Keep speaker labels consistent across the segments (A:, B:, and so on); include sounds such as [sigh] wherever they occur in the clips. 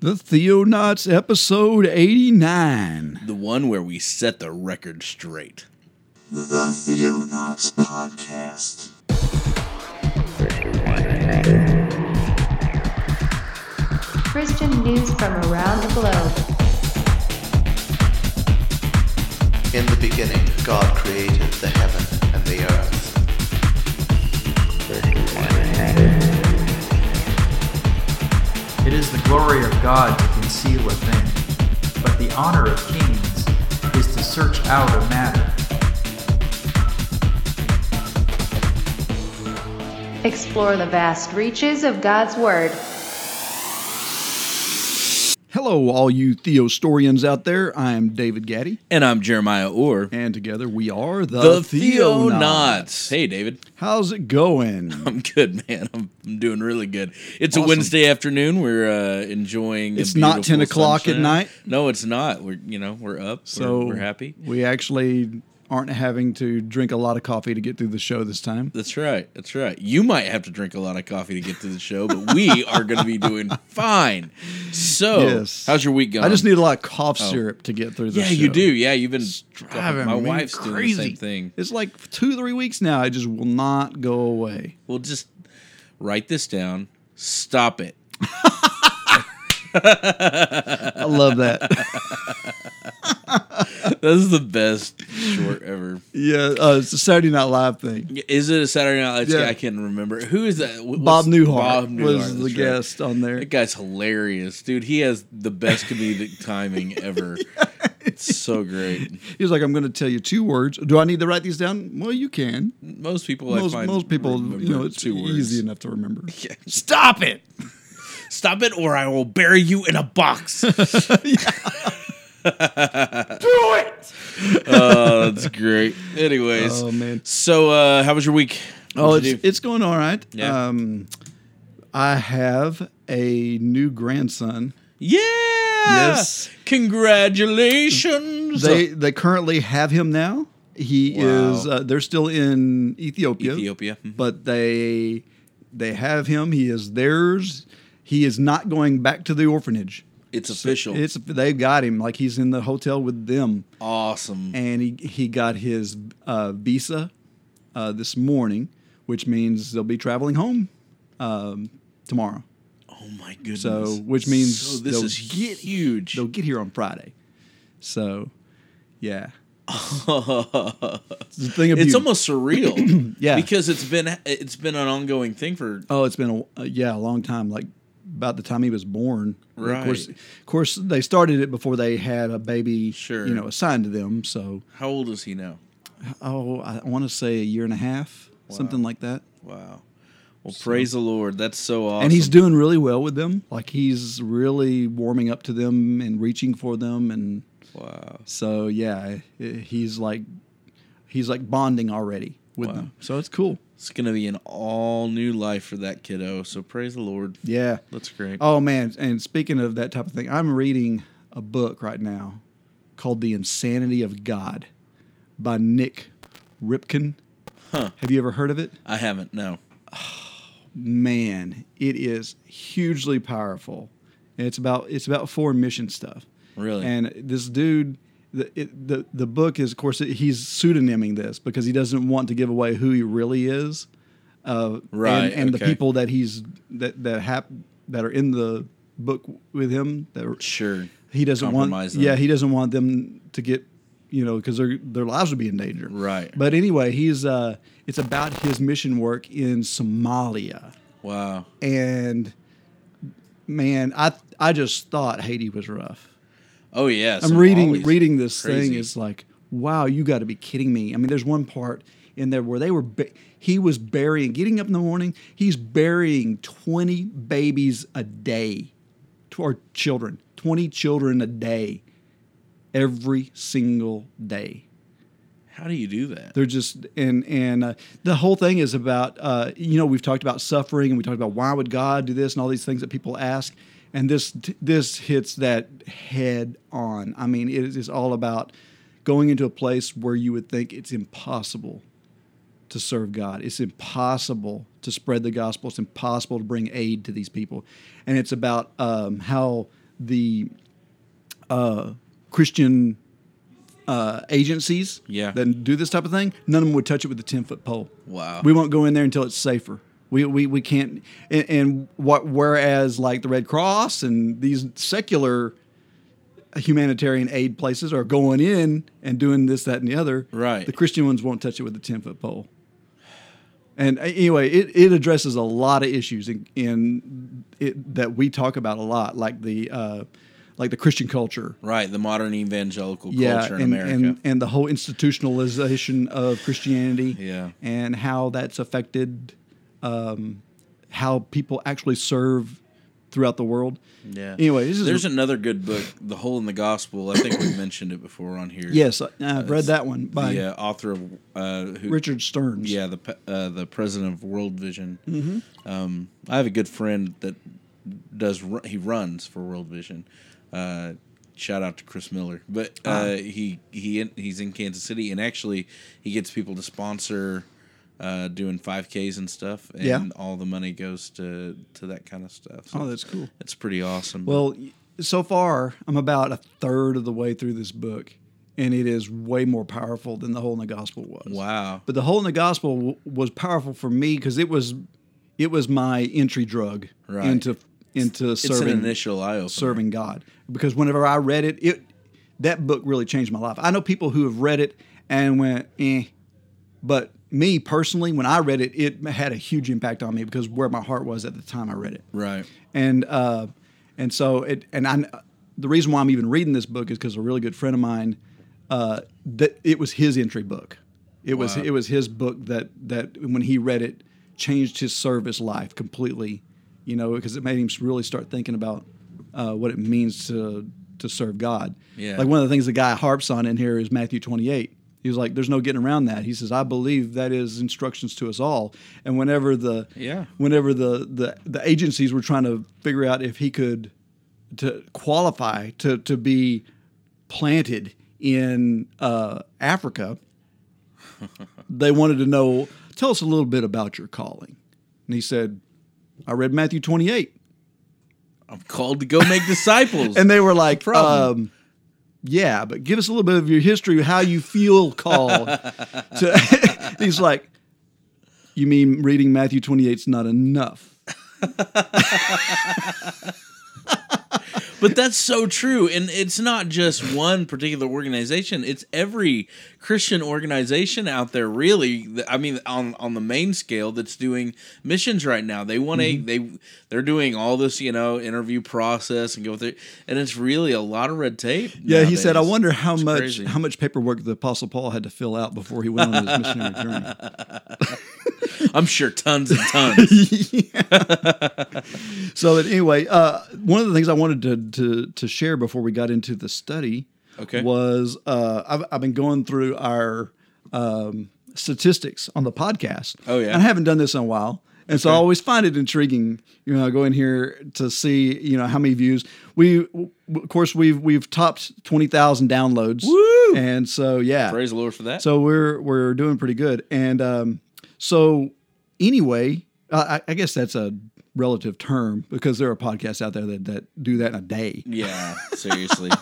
A: The Theonauts episode 89.
B: The one where we set the record straight.
C: The Theonauts Podcast.
D: Christian news from around the globe.
E: In the beginning, God created the heaven and the earth.
F: It is the glory of God to conceal a thing, but the honor of kings is to search out a matter.
D: Explore the vast reaches of God's Word.
A: Hello, all you Theostorians out there. I am David Gaddy,
B: And I'm Jeremiah Orr.
A: and together we are the,
B: The
A: Theonauts.
B: Theonauts. Hey, David.
A: How's it going? [laughs]
B: I'm good, man. I'm, I'm doing really good. It's
A: Awesome.
B: a Wednesday afternoon. We're uh, enjoying.
A: It's not 10 o'clock at night?
B: No, it's not. We're you know we're up.
A: So
B: we're, we're happy.
A: We actually aren't having to drink a lot of coffee to get through the show this time.
B: That's right. That's right. You might have to drink a lot of coffee to get to the show, but we [laughs] are going to be doing fine. So,
A: Yes.
B: how's your week going?
A: I just need a lot of cough oh. syrup to get through the
B: Yeah,
A: show.
B: you do. Yeah, you've been
A: Driving
B: My wife's doing the
A: crazy.
B: same thing.
A: It's like two, three weeks now. I just will not go away.
B: Well, just write this down. Stop it. [laughs]
A: I love that. [laughs]
B: This is the best short ever.
A: yeah, uh, it's a Saturday Night Live thing.
B: Is it a Saturday Night Live?
A: Yeah.
B: I can't remember. Who is that? Wh-
A: Bob Newhart
B: Bob
A: was the
B: right.
A: guest on there.
B: That guy's hilarious, dude. He has the best comedic [laughs] timing ever. It's so great.
A: He was like, "I'm going to tell you two words. Do I need to write these down? Well, you can.
B: Most people, I
A: Most
B: find
A: most people, you know, it's
B: two words.
A: easy enough to remember. [laughs]
B: Yeah.
A: Stop it!
B: Stop it, or I will bury you in a box. [laughs] Do it. oh, that's great. Anyways,
A: Oh man.
B: so uh, how was your week?
A: Oh,
B: What'd
A: it's
B: you
A: it's going all right.
B: Yeah.
A: Um, I have a new grandson.
B: yeah.
A: Yes.
B: Congratulations.
A: They they currently have him now. He
B: Wow.
A: is. Uh, they're still in Ethiopia.
B: Ethiopia. Mhm.
A: but they they have him. He is theirs. He is not going back to the orphanage.
B: it's official.
A: It's they've got him like he's in the hotel with them,
B: awesome.
A: and he he got his uh, visa uh, this morning, which means they'll be traveling home um, tomorrow.
B: oh my goodness.
A: So, which means
B: So this
A: they'll
B: is
A: get-
B: huge.
A: They'll get here on Friday. So, yeah, [laughs] it's the thing of
B: it's almost surreal. [clears throat]
A: Yeah.
B: Because it's been it's been an ongoing thing for
A: Oh, it's been a uh, yeah a long time. Like about the time he was born. Of course,
B: Right.
A: of course, they started it before they had a baby.
B: Sure.
A: You know, assigned to them. So,
B: how old is he now?
A: oh, I want to say a year and a half, something like that.
B: Wow. Well, praise the Lord. That's so awesome.
A: And he's doing really well with them. Like he's really warming up to them and reaching for them, and
B: wow.
A: so yeah, he's like he's like bonding already with
B: Wow.
A: them. So it's cool.
B: It's gonna be an all new life for that kiddo. So praise the Lord.
A: Yeah.
B: That's great.
A: Oh man! And speaking of that type of thing, I'm reading a book right now called "The Insanity of God" by Nik Ripken.
B: Huh.
A: Have you ever heard of it?
B: I haven't. No. [sighs]
A: Man, it is hugely powerful. And it's about it's about foreign mission stuff.
B: Really.
A: And this dude, the it, the the book is of course he's pseudonyming this because he doesn't want to give away who he really is. Uh,
B: Right,
A: And, and the people that he's that that hap, that are in the book with him that are,
B: sure.
A: he doesn't want
B: them.
A: yeah he doesn't want them to get you know because their their lives would be in danger
B: Right.
A: but anyway he's uh it's about his mission work in somalia
B: Wow.
A: and man i i just thought haiti was rough
B: Oh yeah.
A: i'm reading reading this
B: crazy.
A: thing it's like wow you got to be kidding me i mean there's one part in there where they were ba- he was burying getting up in the morning he's burying 20 babies a day to our children 20 children a day every single day
B: How do you do that?
A: they're just and and uh, the whole thing is about uh, you know we've talked about suffering and we talked about why would God do this and all these things that people ask and this this hits that head on. I mean it is all about going into a place where you would think it's impossible to serve God. It's impossible to spread the gospel. It's impossible to bring aid to these people, and it's about um, how the uh, Christian uh, agencies
B: Yeah.
A: that do this type of thing, none of them would touch it with a ten foot pole.
B: Wow.
A: We won't go in there until it's safer. We, we, we can't and, and what whereas like the Red Cross and these secular humanitarian aid places are going in and doing this that and the other
B: Right.
A: the Christian ones won't touch it with a 10 foot pole and uh, anyway it, it addresses a lot of issues in, in it, that we talk about a lot like the uh, like the Christian culture
B: Right, the modern evangelical
A: yeah,
B: culture in
A: and,
B: America.
A: and and the whole institutionalization of Christianity,
B: Yeah.
A: and how that's affected um, how people actually serve throughout the world.
B: yeah.
A: Anyway, this is
B: there's another good book, The Hole in the Gospel. I think we've [coughs] mentioned it before on here.
A: yes, I- I've read that one by
B: The uh, author of uh, who,
A: Richard Stearns.
B: Yeah, the uh, the president of World Vision.
A: Mm-hmm.
B: Um, I have a good friend that does ru- he runs for World Vision. Uh, shout out to Chris Miller, but uh,
A: Ah.
B: he he he's in Kansas City, and actually he gets people to sponsor uh, doing 5Ks and stuff, and
A: Yeah.
B: all the money goes to to that kind of stuff. So
A: Oh, that's cool.
B: It's pretty awesome.
A: Well, so far I'm about a third of the way through this book, and it is way more powerful than the Hole in the Gospel was.
B: wow.
A: But the Hole in the Gospel w- was powerful for me because it was it was my entry drug
B: Right.
A: into into
B: It's
A: serving
B: an initial eye
A: serving God. Because whenever I read it, it that book really changed my life. I know people who have read it and went, eh. But me personally, when I read it, it had a huge impact on me because where my heart was at the time I read it.
B: Right.
A: And uh, and so it and I the reason why I'm even reading this book is because a really good friend of mine uh, that it was his entry book. It was it was his book that that when he read it changed his service life completely. You know, because it made him really start thinking about uh, what it means to to serve God.
B: Yeah.
A: Like one of the things the guy harps on in here is Matthew 28. He was like, "There's no getting around that." He says, "I believe that is instructions to us all." And whenever the
B: Yeah.
A: whenever the, the the agencies were trying to figure out if he could to qualify to to be planted in uh, Africa, [laughs] they wanted to know. Tell us a little bit about your calling. And he said, "I read Matthew 28."
B: I'm called to go make disciples. [laughs]
A: And they were like, um, "Yeah, but give us a little bit of your history, how you feel called." to, [laughs] he's like, "You mean reading Matthew 28 is not enough?" [laughs]
B: But that's so true. And it's not just one particular organization, it's every Christian organization out there really. I mean on on the main scale that's doing missions right now. They want to mm-hmm. they they're doing all this, you know, interview process and go through and it's really a lot of red tape.
A: Yeah, he said, "I wonder how
B: It's
A: much
B: crazy.
A: how much paperwork the Apostle Paul had to fill out before he went on his missionary journey." [laughs]
B: I'm sure tons and tons. [laughs] [laughs]
A: So that anyway, uh, one of the things I wanted to, to to share before we got into the study
B: Okay.
A: was uh, I've, I've been going through our um, statistics on the podcast.
B: Oh, yeah?
A: and I haven't done this in a while. And so I always find it intriguing, you know, go in here to see, you know, how many views. We, w- of course, we've we've topped twenty thousand downloads.
B: Woo!
A: And so, yeah,
B: Praise the Lord for that.
A: so we're we're doing pretty good. And um, so anyway, I, I guess that's a relative term because there are podcasts out there that, that do that in a day.
B: yeah, seriously. [laughs]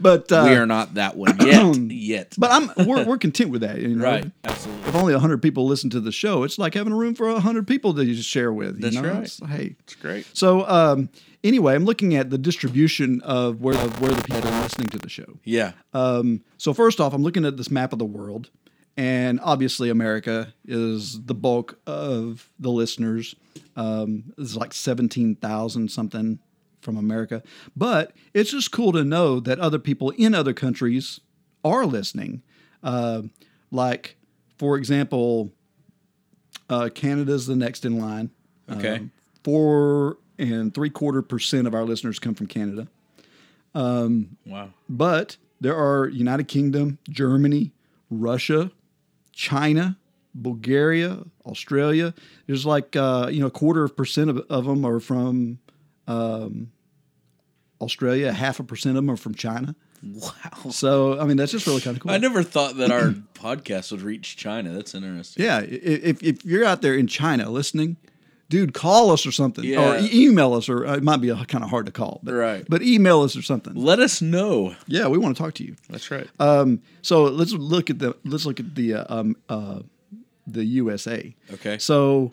A: But uh,
B: we are not that one yet. [clears throat] yet.
A: But I'm we're, we're content with that. You know?
B: right. Absolutely.
A: If only hundred people listen to the show, it's like having a room for hundred people to just share with. you
B: That's
A: know?
B: right.
A: It's- hey,
B: It's great.
A: so um, anyway, I'm looking at the distribution of where of where the people are listening to the show.
B: Yeah.
A: Um, so first off, I'm looking at this map of the world, and obviously America is the bulk of the listeners. Um, it's like seventeen thousand something from America, but it's just cool to know that other people in other countries are listening. Uh, like, for example, uh, Canada's the next in line.
B: Okay.
A: Um, four and three quarter percent of our listeners come from Canada
B: wow.
A: but there are United Kingdom, Germany, Russia, China, Bulgaria, Australia. There's like uh, you know a quarter of percent of, of them are from um, Australia. Half a percent of them are from China.
B: Wow.
A: So I mean that's just really kind of cool.
B: I never thought that our [clears throat] podcast would reach China. That's interesting.
A: Yeah, if if you're out there in China listening, dude, call us or something, or e- email us, or uh, it might be kind of hard to call, but,
B: Right.
A: But email us or something.
B: Let us know.
A: Yeah, we want to talk to you.
B: That's right.
A: Um, so let's look at the let's look at the uh, um, uh, the USA.
B: Okay.
A: So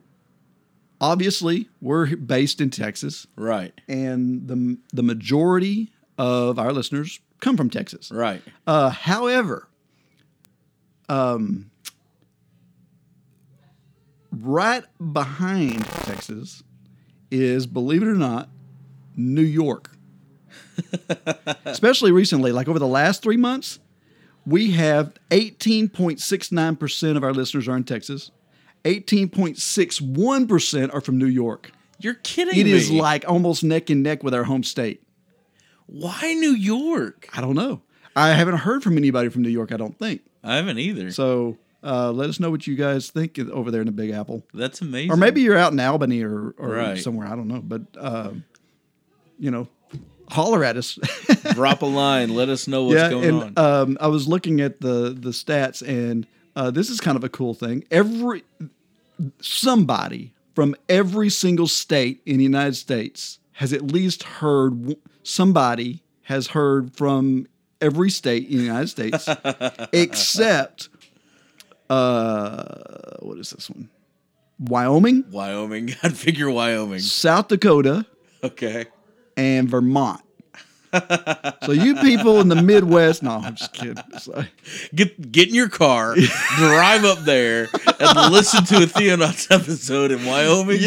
A: obviously we're based in Texas,
B: right.
A: and the the majority of our listeners come from Texas.
B: Right.
A: Uh, however, um, right behind Texas is, believe it or not, New York. [laughs] Especially recently, like over the last three months, we have 18.69% of our listeners are in Texas. 18.61% are from New York.
B: You're kidding
A: It
B: me.
A: is like almost neck and neck with our home state.
B: why New York?
A: I don't know. I haven't heard from anybody from New York, I don't think.
B: I haven't either.
A: So uh, let us know what you guys think over there in the Big Apple,
B: That's amazing.
A: or maybe you're out in Albany or, or
B: Right.
A: somewhere. I don't know, but um, you know, holler at us. [laughs]
B: drop a line. Let us know what's
A: yeah,
B: going
A: and
B: on.
A: um, I was looking at the the stats, and uh, this is kind of a cool thing. Every somebody from every single state in the United States has at least heard somebody has heard from every state in the United States [laughs] except uh what is this one? Wyoming,
B: Wyoming. [laughs] I'd figure Wyoming.
A: South Dakota,
B: Okay.
A: and Vermont. so you people in the Midwest, no, I'm just kidding. Sorry.
B: Get get in your car, [laughs] drive up there, and listen to a Theonauts episode in Wyoming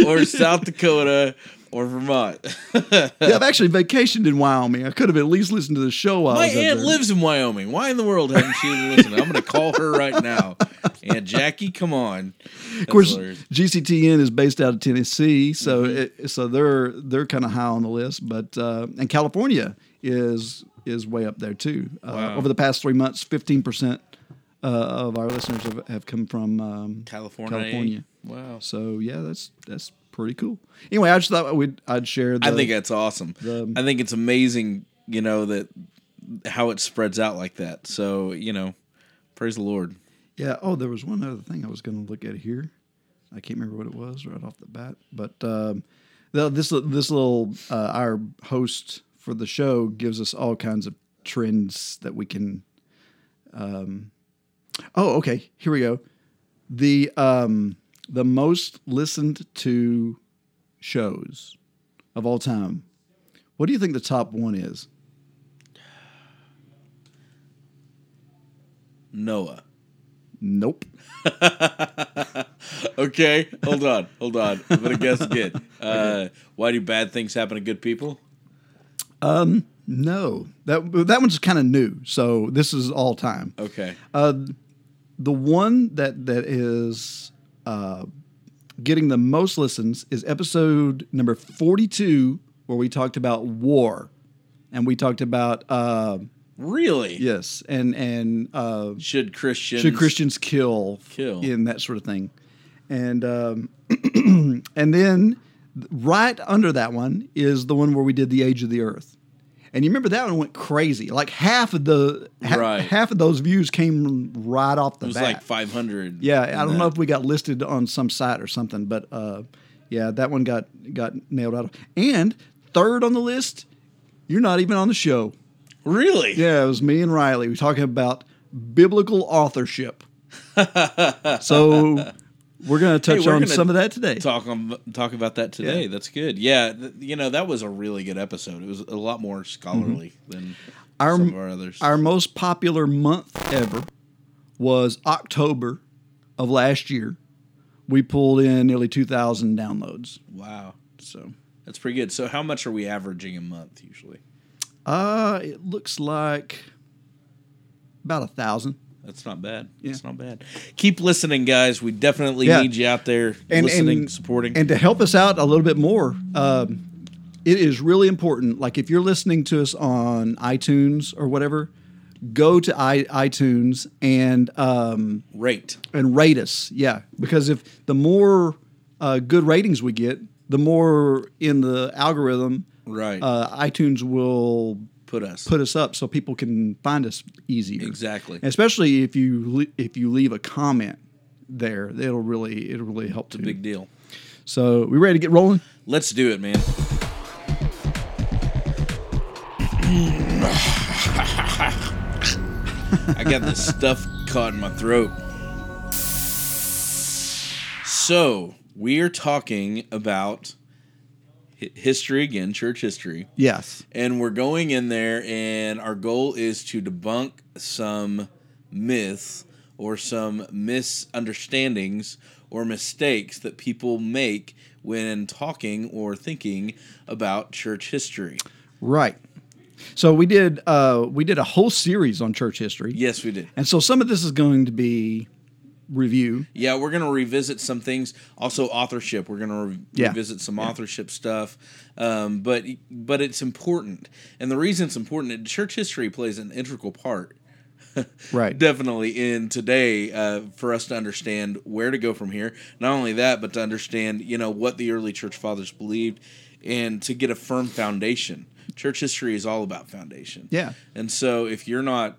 B: [laughs] or South Dakota or Vermont. [laughs]
A: Yeah, I've actually vacationed in Wyoming. I could have at least listened to the show while
B: My aunt lives in Wyoming. Why in the world haven't she listened? I'm going to call her right now. [laughs] Aunt Jackie, come on.
A: Of course, GCTN is based out of Tennessee, so
B: Mm-hmm.
A: it, so they're they're kind of high on the list. But uh, and California is is way up there too. Uh,
B: Wow.
A: Over the past three months, fifteen percent uh, of our listeners have, have come from um,
B: California.
A: California.
B: Wow.
A: So yeah, that's that's pretty cool. Anyway, I just thought we'd I'd share. The,
B: I think that's awesome.
A: the-
B: I think it's amazing, you know, that how it spreads out like that. So, you know, praise the Lord.
A: Yeah. Oh, there was one other thing I was going to look at here. I can't remember what it was right off the bat, but um, the, this this little uh, our host for the show gives us all kinds of trends that we can. Um, oh, okay. Here we go. The um, the most listened to shows of all time. What do you think the top one is?
B: Noah.
A: Nope. [laughs]
B: Okay, hold on, hold on. I'm gonna guess again. [laughs] Uh, why do bad things happen to good people?
A: Um, No. That that one's kind of new. So this is all time.
B: Okay, Uh,
A: the one that that is uh, getting the most listens is episode number 42 where we talked about war and we talked about uh,
B: really?
A: yes and and uh,
B: Should Christians
A: should christians kill
B: Kill.
A: in that sort of thing and um, [clears throat] and then right under that one is the one where we did the age of the earth and you remember that one went crazy like half of the ha-
B: Right.
A: half of those views came right off the
B: It was
A: bat
B: like 500.
A: yeah, I don't know if we got listed on some site or something, but uh, yeah, that one got got nailed out. And third on the list, you're not even on the show.
B: Really?
A: Yeah, it was me and Riley. We're talking about biblical authorship. [laughs] so we're going to touch
B: we're
A: on some of that today.
B: Talk on talk about that today.
A: Yeah.
B: That's good. Yeah, th- you know that was a really good episode. It was a lot more scholarly than
A: Our-
B: some of our others.
A: Our most popular month ever was October of last year. We pulled in nearly 2,000 downloads.
B: wow,
A: So
B: that's pretty good. So, how much are we averaging a month usually?
A: uh, it looks like about a thousand.
B: That's not bad.
A: Yeah.
B: That's not bad. Keep listening, guys. We definitely
A: Yeah.
B: need you out there
A: and,
B: listening,
A: and
B: supporting.
A: And to help us out a little bit more, um, it is really important. Like if you're listening to us on iTunes or whatever, go to I, iTunes and um,
B: Rate.
A: and rate us. Yeah, because if the more uh, good ratings we get, the more in the algorithm,
B: Right.
A: uh, iTunes will
B: Put us.
A: put us up so people can find us easier.
B: exactly.
A: And especially if you if you leave a comment there, it'll really it'll really help
B: It's a big deal.
A: So we ready to get rolling?
B: Let's do it, man. [laughs] I got this stuff caught in my throat. So, we are talking about history again, church history.
A: Yes.
B: And we're going in there, and our goal is to debunk some myths or some misunderstandings or mistakes that people make when talking or thinking about church history.
A: Right. So we did uh, we did a whole series on church history,
B: Yes, we did.
A: and so some of this is going to be review.
B: Yeah, we're gonna revisit some things. Also, authorship. We're gonna re-
A: Yeah.
B: revisit some authorship stuff. Um, but but it's important, and the reason it's important, church history plays an integral part [laughs]
A: Right.
B: definitely in today uh, for us to understand where to go from here. Not only that, but to understand you know what the early church fathers believed, and to get a firm foundation. Church history is all about foundation.
A: Yeah.
B: and so if you're not,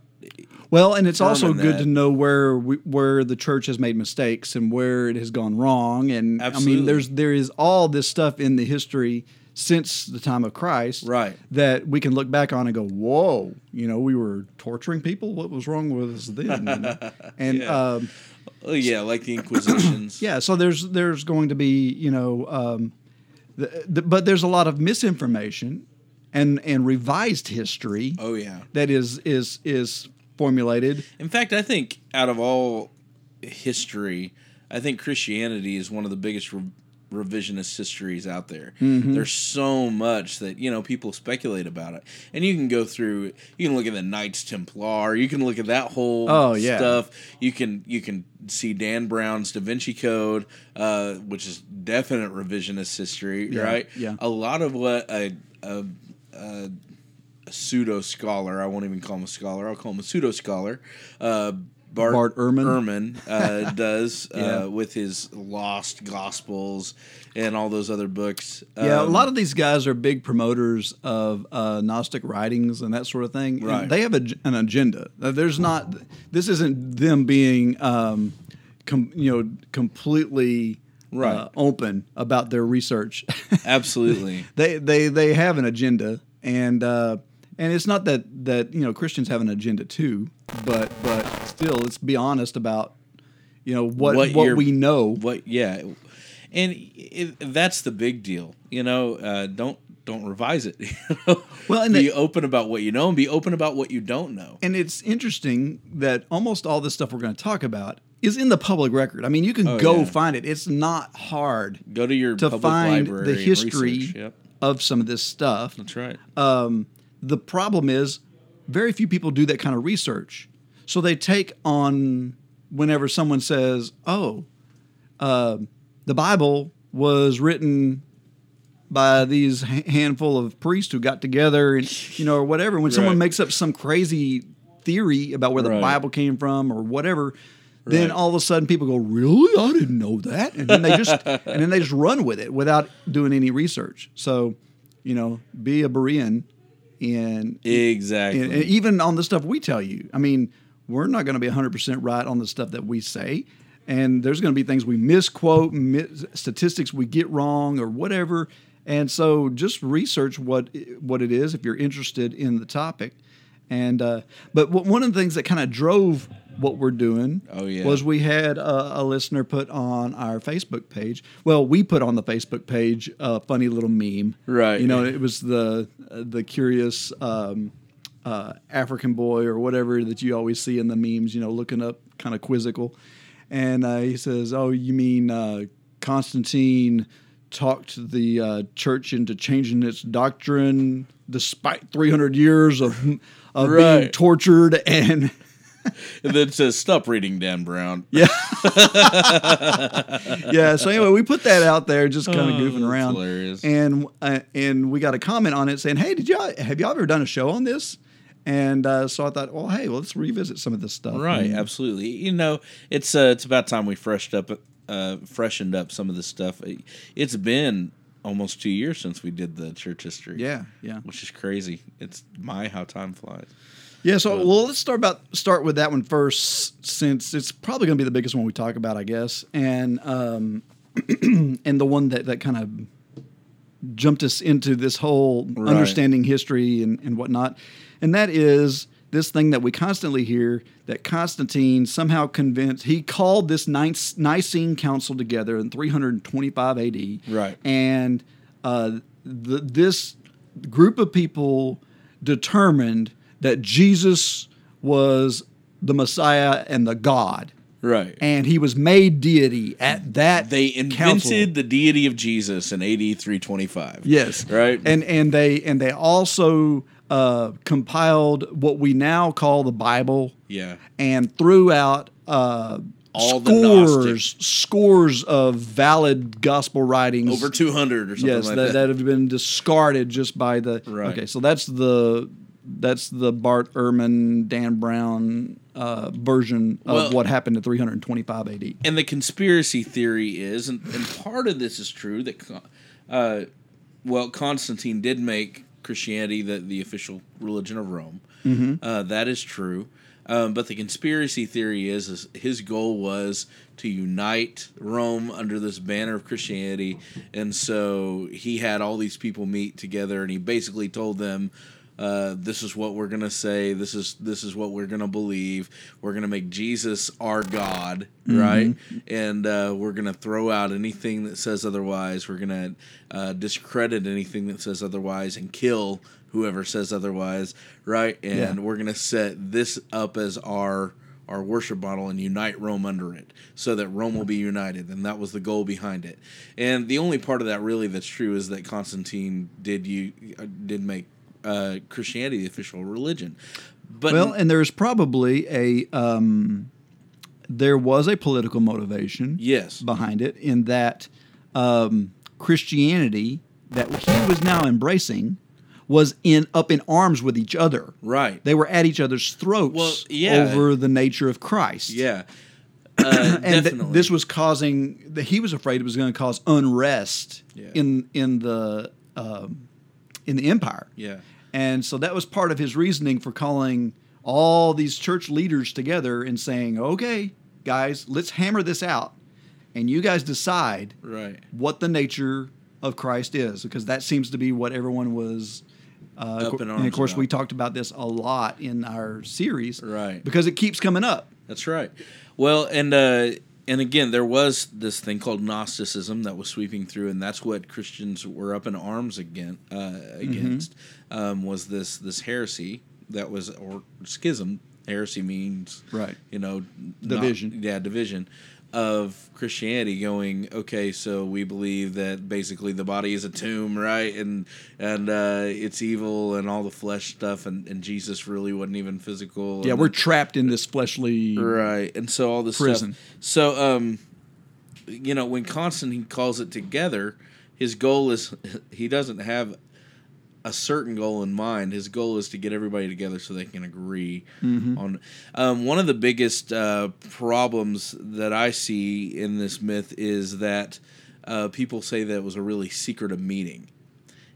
A: Well, and it's also good
B: that.
A: to know where we, where the church has made mistakes and where it has gone wrong. And I mean, there's there is all this stuff in the history since the time of Christ,
B: Right.
A: That we can look back on and go, "Whoa, you know, we were torturing people. What was wrong with us then?" know? [laughs] And
B: Yeah.
A: um,
B: oh yeah, like the Inquisitions. [clears throat]
A: yeah, so there's there's going to be you know, um, the, the, but there's a lot of misinformation and and revised history
B: Oh yeah.
A: that is is is formulated.
B: In fact, I think out of all history, I think Christianity is one of the biggest re- revisionist histories out there.
A: Mm-hmm.
B: There's so much that you know people speculate about it, and you can go through. You can look at the Knights Templar. You can look at that whole
A: Oh, yeah.
B: stuff. You can you can see Dan Brown's Da Vinci Code, uh, which is definite revisionist history,
A: Yeah,
B: right?
A: yeah.
B: A lot of what a, a, a a pseudo scholar. I won't even call him a scholar. I'll call him a pseudo scholar. Uh, Bart,
A: Bart Ehrman.
B: Ehrman uh, [laughs] does
A: Yeah.
B: uh, with his Lost Gospels and all those other books.
A: Yeah, a
B: Um,
A: lot of these guys are big promoters of uh, Gnostic writings and that sort of thing. And
B: Right.
A: They have a, an agenda. Uh, There's not. This isn't them being, um, com, you know, completely
B: Right.
A: uh, open about their research. [laughs]
B: absolutely.
A: they they they have an agenda, and uh, and it's not that that you know Christians have an agenda too, but but still, let's be honest about you know what what,
B: you're-
A: we know.
B: What? Yeah, and it, that's the big deal. You know, uh, don't don't revise it. [laughs] You know?
A: Well, and
B: be
A: the-
B: open about what you know, and be open about what you don't know.
A: And it's interesting that almost all this stuff we're going to talk about is in the public record. I mean, you can
B: Oh,
A: go
B: yeah.
A: find it. It's not hard
B: Go to your
A: to find the history.
B: Yep,
A: of some of this stuff.
B: that's right.
A: Um, the problem is very few people do that kind of research. So they take on whenever someone says, "Oh, uh, the Bible was written by these handful of priests who got together and you know or whatever." When someone makes up some crazy theory about where the
B: Right.
A: Bible came from or whatever, then all of a sudden people go, "Really? I didn't know that," and then they just [laughs] and then they just run with it without doing any research. So, you know, be a Berean and
B: exactly.
A: and, and even on the stuff we tell you. I mean, we're not going to be 100% right on the stuff that we say. And there's going to be things we misquote, mis- statistics we get wrong, or whatever. And so just research what what it is if you're interested in the topic. And uh, but w- one of the things that kind of drove what we're doing
B: Oh, yeah.
A: was we had a, a listener put on our Facebook page. Well, we put on the Facebook page a funny little meme.
B: Right.
A: You know, it was the the curious um, uh, African boy or whatever that you always see in the memes. You know, looking up, kind of quizzical, and uh, he says, "Oh, you mean uh, Constantine talked the uh, church into changing its doctrine despite 300 years of of being tortured and."
B: And then it says, "Stop reading Dan Brown." [laughs]
A: Yeah. [laughs] yeah. So anyway, we put that out there, just kind of
B: Oh,
A: goofing around,
B: hilarious.
A: and uh, and we got a comment on it saying, "Hey, did y'all have y'all ever done a show on this?" And uh, so I thought, well, hey, well, let's revisit some of this stuff.
B: Right, absolutely. You know, it's uh, it's about time we freshed up, uh, freshened up some of this stuff. It's been almost two years since we did the church history.
A: Yeah, yeah,
B: which is crazy. It's my how time flies.
A: Yeah. So well, let's start about start with that one first, since it's probably going to be the biggest one we talk about, I guess. And um, [clears throat] and the one that, that kind of jumped us into this whole
B: Right.
A: understanding history and, and whatnot. And that is this thing that we constantly hear that Constantine somehow convinced, he called this Nice, Nicene Council together in 325 AD.
B: Right.
A: And uh, the, this group of people determined that Jesus was the Messiah and the God.
B: Right.
A: And he was made deity at that
B: they
A: council.
B: invented the deity of Jesus in AD 325.
A: Yes.
B: Right.
A: And and they and they also uh, compiled what we now call the Bible
B: yeah.
A: and threw out uh,
B: All the
A: scores scores of valid gospel writings
B: Over 200 or something
A: yes
B: like
A: that,
B: that.
A: that have been discarded just by the
B: Right.
A: okay so that's the that's the Bart Ehrman Dan Brown uh, version of
B: Well-
A: what happened in 325 AD.
B: And the conspiracy theory is, and, and part of this is true that, uh, well, Constantine did make Christianity the, the official religion of Rome. Uh, that is true. Um, but the conspiracy theory is, is his goal was to unite Rome under this banner of Christianity, and so he had all these people meet together, and he basically told them, uh, "This is what we're gonna say. This is this is what we're gonna believe. We're gonna make Jesus our God, right? And uh, we're gonna throw out anything that says otherwise. We're gonna uh, discredit anything that says otherwise, and kill." whoever says otherwise, right? And
A: Yeah.
B: we're going to set this up as our our worship model and unite Rome under it, so that Rome will be united, and that was the goal behind it. And the only part of that really that's true is that Constantine did you uh, did make uh, Christianity the official religion, but
A: Well, and there's probably a um, there was a political motivation
B: yes,
A: behind it in that um, Christianity that he was now embracing was in up in arms with each other.
B: right,
A: They were at each other's throats
B: Well, yeah.
A: over the nature of Christ.
B: yeah, uh, [clears throat]
A: and th- this was causing. that He was afraid it was going to cause unrest
B: Yeah.
A: in in the um, in the empire.
B: yeah.
A: And so that was part of his reasoning for calling all these church leaders together and saying, "Okay, guys, let's hammer this out, and you guys decide
B: Right.
A: what the nature of Christ is, because that seems to be what everyone was." Uh, and of course,
B: about.
A: we talked about this a lot in our series,
B: Right.
A: Because it keeps coming up.
B: That's right. Well, and uh, and again, there was this thing called Gnosticism that was sweeping through, and that's what Christians were up in arms again uh, against. Um, was this this heresy that was or schism? Heresy means
A: Right.
B: You know, not-
A: Division.
B: yeah, division of Christianity. Going okay, so we believe that basically the body is a tomb, right? And and uh, it's evil and all the flesh stuff, and, and Jesus really wasn't even physical.
A: Yeah, we're trapped in this fleshly.
B: right and so all this
A: Prison.
B: stuff so um you know when constantine calls it together his goal is he doesn't have a certain goal in mind. His goal is to get everybody together so they can agree on um, one of the biggest uh, problems that i see in this myth is that uh, people say that it was a really secretive meeting.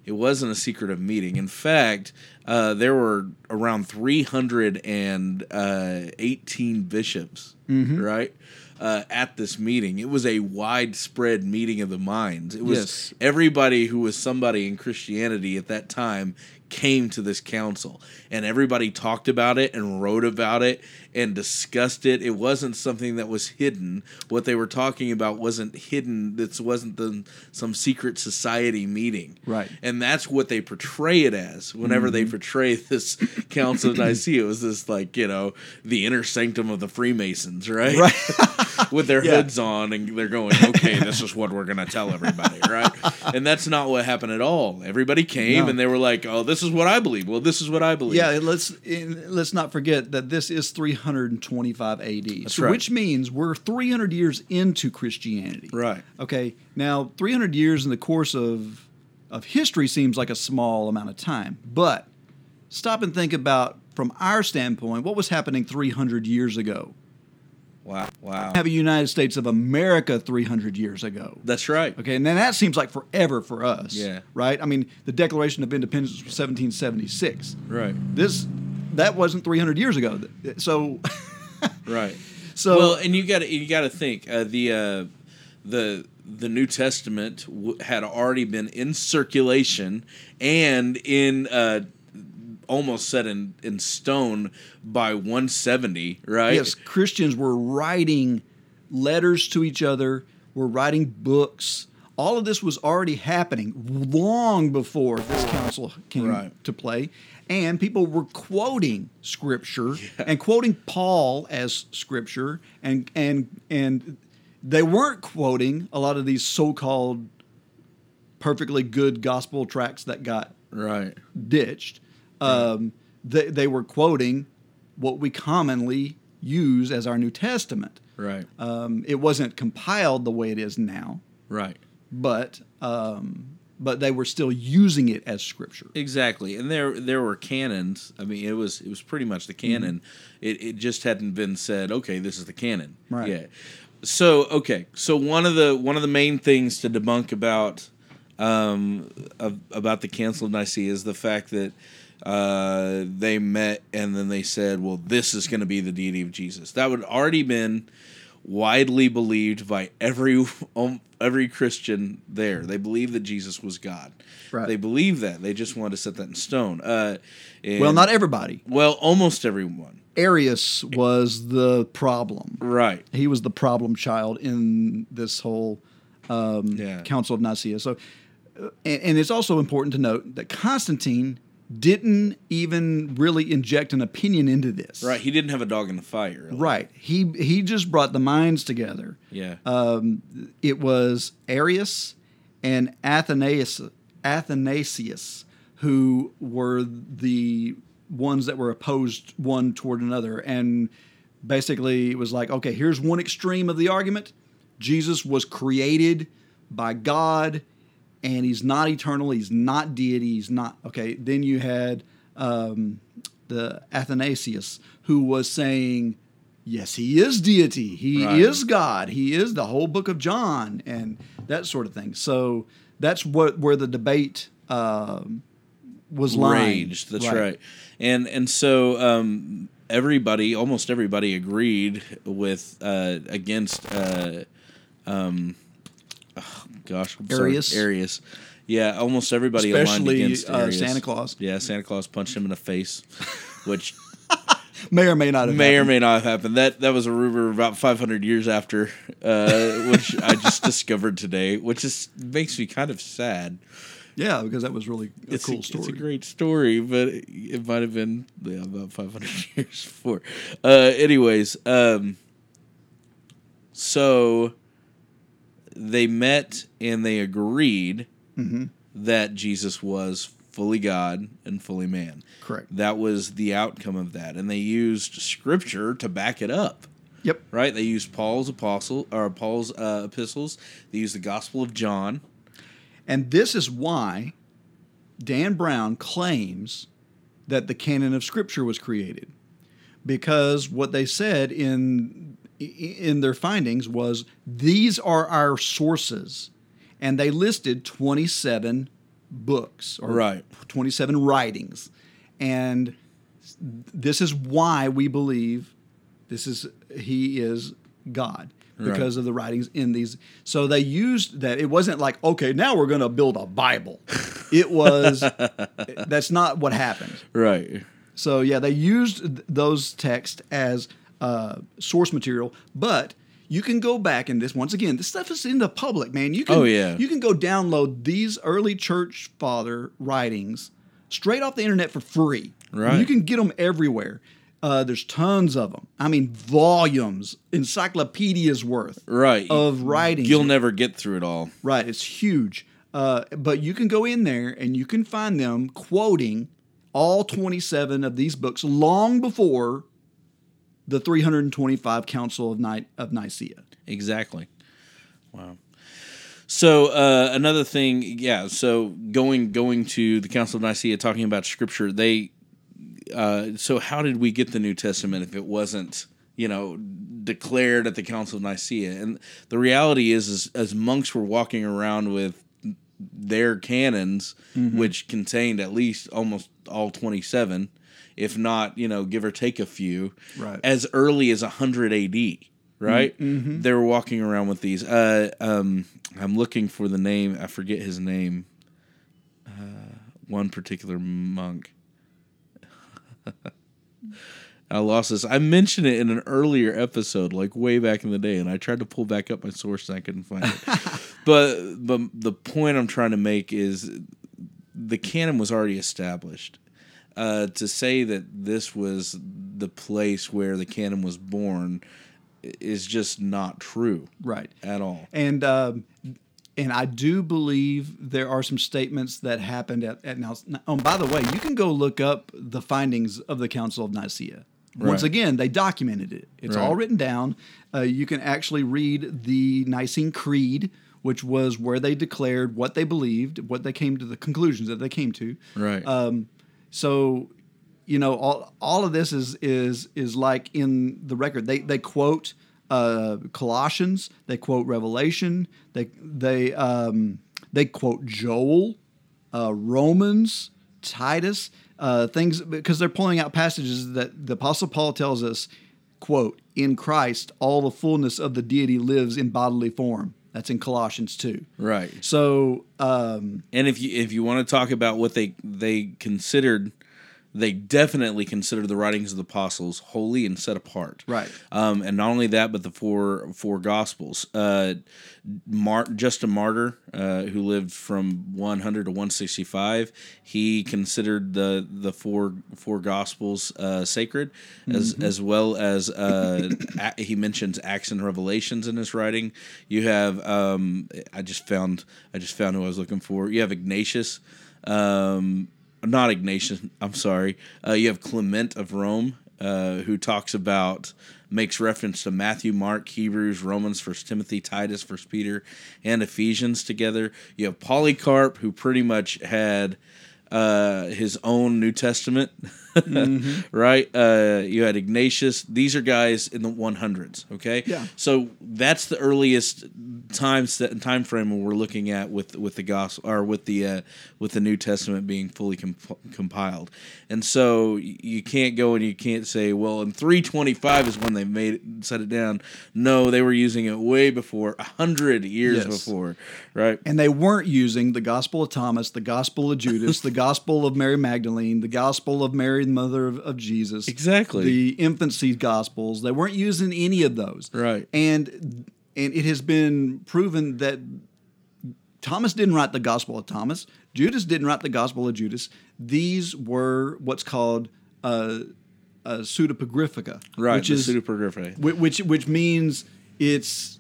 B: It wasn't a secretive meeting. In fact, uh, there were around 318 bishops, right, uh, at this meeting. It was a widespread meeting of the minds. It was
A: Yes.
B: everybody who was somebody in Christianity at that time came to this council, and everybody talked about it and wrote about it and discussed it. It wasn't something that was hidden. What they were talking about wasn't hidden. This wasn't the, some secret society meeting.
A: Right.
B: And that's what they portray it as. Whenever they portray this Council of Nicaea, it was this like you know the inner sanctum of the Freemasons, right?
A: Right. [laughs] [laughs]
B: With their
A: Yeah.
B: hoods on, and they're going, okay, this is what we're gonna tell everybody, right? [laughs] And that's not what happened at all. Everybody came
A: No.
B: and they were like, oh, this is what I believe. Well, this is what I believe.
A: Yeah, let's let's not forget that this is 325 AD, so,
B: right.
A: which means we're 300 years into Christianity.
B: Right.
A: Okay. Now, 300 years in the course of of history seems like a small amount of time, but stop and think about from our standpoint what was happening 300 years ago.
B: Wow. Wow.
A: Have a United States of America 300 years ago.
B: That's right.
A: Okay, and then that seems like forever for us.
B: Yeah.
A: Right? I mean, the Declaration of Independence was 1776.
B: Right.
A: This that wasn't 300 years ago. So [laughs]
B: Right.
A: so
B: well, and you got to you got to think uh, the uh, the the New Testament w- had already been in circulation and in uh, almost set in in stone by 170, right?
A: Yes, Christians were writing letters to each other, were writing books. All of this was already happening long before this council came
B: Right.
A: to play. And people were quoting scripture and quoting Paul as scripture and and and they weren't quoting a lot of these so-called perfectly good gospel tracts that got
B: Right.
A: ditched. Um, they, they were quoting what we commonly use as our New Testament.
B: Right.
A: Um, it wasn't compiled the way it is now,
B: Right.
A: but um, but they were still using it as scripture.
B: Exactly, and there there were canons. I mean, it was it was pretty much the canon. It it just hadn't been said. Okay, this is the canon.
A: Right.
B: Yeah. So okay, so one of the one of the main things to debunk about um of, about the Council of Nicaea is the fact that uh they met and then they said, well, this is going to be the deity of Jesus. That would already been widely believed by every um, every Christian there. They believed that Jesus was God.
A: Right.
B: They believed that. They just wanted to set that in stone. Uh,
A: Well, not everybody.
B: well, almost everyone.
A: Arius was the problem.
B: Right.
A: He was the problem child in this whole um,
B: Yeah.
A: Council of Nicaea. So, uh, and, and it's also important to note that Constantine didn't even really inject an opinion into this.
B: Right. He didn't have a dog in the fight. Really.
A: Right. He he just brought the minds together.
B: Yeah.
A: Um, it was Arius and Athanasius, Athanasius who were the ones that were opposed one toward another. And basically, it was like, okay, here's one extreme of the argument Jesus was created by God and he's not eternal, he's not deity, he's not. Okay, then you had um, the Athanasius who was saying, yes, he is deity, he
B: Right.
A: is God, he is the whole book of John, and that sort of thing. So that's what where the debate um, was
B: raged. That's right. And and so um, everybody, almost everybody, agreed with uh, against. Uh, um, oh, gosh, I'm sorry,
A: Arius?
B: Arius. Yeah, almost everybody aligned against
A: uh,
B: Arius.
A: Santa Claus
B: Yeah, Santa Claus punched him in the face, [laughs] which
A: may or may not have
B: may or
A: happened.
B: may not have happened. That that was a rumor about 500 years after, uh, which I just [laughs] discovered today, which is makes me kind of sad.
A: Yeah, because that was really a
B: it's
A: cool
B: a,
A: story.
B: It's a great story, but it, it might have been yeah, about 500 [laughs] years before. Uh, anyways, um, so they met and they agreed
A: Mm-hmm.
B: that Jesus was fully God and fully man.
A: Correct.
B: That was the outcome of that, and they used scripture to back it up.
A: Yep.
B: Right? They used Paul's apostle or Paul's uh, epistles. They used the Gospel of John.
A: And this is why Dan Brown claims that the canon of Scripture was created, because what they said in in their findings was these are our sources, and they listed twenty seven books or
B: Right.
A: twenty seven writings, and this is why we believe this is he is God
B: Right.
A: because of the writings in these. So they used that. It wasn't like okay, now we're going to build a Bible. It was [laughs] that's not what happened.
B: Right.
A: So yeah, they used those texts as uh, source material, but you can go back and this once again, this stuff is in the public, man. You can
B: Oh, yeah.
A: you can go download these early church father writings straight off the internet for free.
B: Right.
A: You can get them everywhere. Uh, there's tons of them. I mean, volumes, encyclopedias worth
B: Right.
A: of writings.
B: You'll never get through it all.
A: Right, it's huge. Uh, but you can go in there and you can find them quoting all 27 of these books long before the 325 Council of, Ni- of Nicaea.
B: Exactly. Wow. So uh, another thing, yeah. So going going to the Council of Nicaea, talking about Scripture, they. Uh, so how did we get the New Testament if it wasn't, you know, declared at the Council of Nicaea? And the reality is, is as monks were walking around with their canons, which contained at least almost all twenty seven, if not, you know, give or take a few,
A: Right.
B: as early as hundred A.D. right? They were walking around with these. Uh, um, I'm looking for the name. I forget his name. Uh, one particular monk. [laughs] I lost this. I mentioned it in an earlier episode, like way back in the day, and I tried to pull back up my source and I couldn't find it. [laughs] but but the point I'm trying to make is the canon was already established. Uh, to say that this was the place where the canon was born is just not true
A: Right.
B: at all.
A: And um, and I do believe there are some statements that happened at, at now. Oh, by the way, you can go look up the findings of the Council of Nicaea. Once again, they documented it. It's all written down. Uh, you can actually read the Nicene Creed, which was where they declared what they believed, what they came to the conclusions that they came to.
B: Right.
A: Um, so, you know, all all of this is is is like in the record. They they quote uh, Colossians, they quote Revelation, they they um, they quote Joel, uh, Romans, Titus, uh, things because they're pulling out passages that the Apostle Paul tells us, quote, in Christ all the fullness of the deity lives in bodily form. That's in Colossians two.
B: right.
A: So um,
B: And if you if you want to talk about what they they considered, they definitely considered the writings of the apostles holy and set apart.
A: Right.
B: Um, and not only that, but the four four gospels. Uh, Mar- Justin Martyr, uh, who lived from 100 to 165, he considered the the four four gospels uh, sacred, as as well as uh, [coughs] a- he mentions Acts and Revelations in his writing. You have um, I just found I just found who I was looking for. You have Ignatius. Um, not Ignatius. I'm sorry. Uh, you have Clement of Rome, uh, who talks about makes reference to Matthew, Mark, Hebrews, Romans, First Timothy, Titus, First Peter, and Ephesians together. You have Polycarp, who pretty much had uh, his own New Testament, [laughs] [laughs] right? Uh, you had Ignatius. These are guys in the 100s. Okay,
A: Yeah.
B: So that's the earliest time set time frame we're looking at with with the gospel or with the uh, with the New Testament being fully comp- compiled, and so you can't go and you can't say, well, in 325 is when they made it, set it down. No, they were using it way before, a hundred years
A: Yes.
B: before, right?
A: and they weren't using the Gospel of Thomas, the Gospel of Judas, the Gospel of Mary Magdalene, the Gospel of Mary, the mother of, of Jesus.
B: Exactly.
A: The infancy Gospels. They weren't using any of those.
B: Right.
A: And and it has been proven that Thomas didn't write the Gospel of Thomas. Judas didn't write the Gospel of Judas. These were what's called uh, uh, pseudepigraphica,
B: Right,
A: Which is
B: pseudepigrapha.
A: whi- which which means it's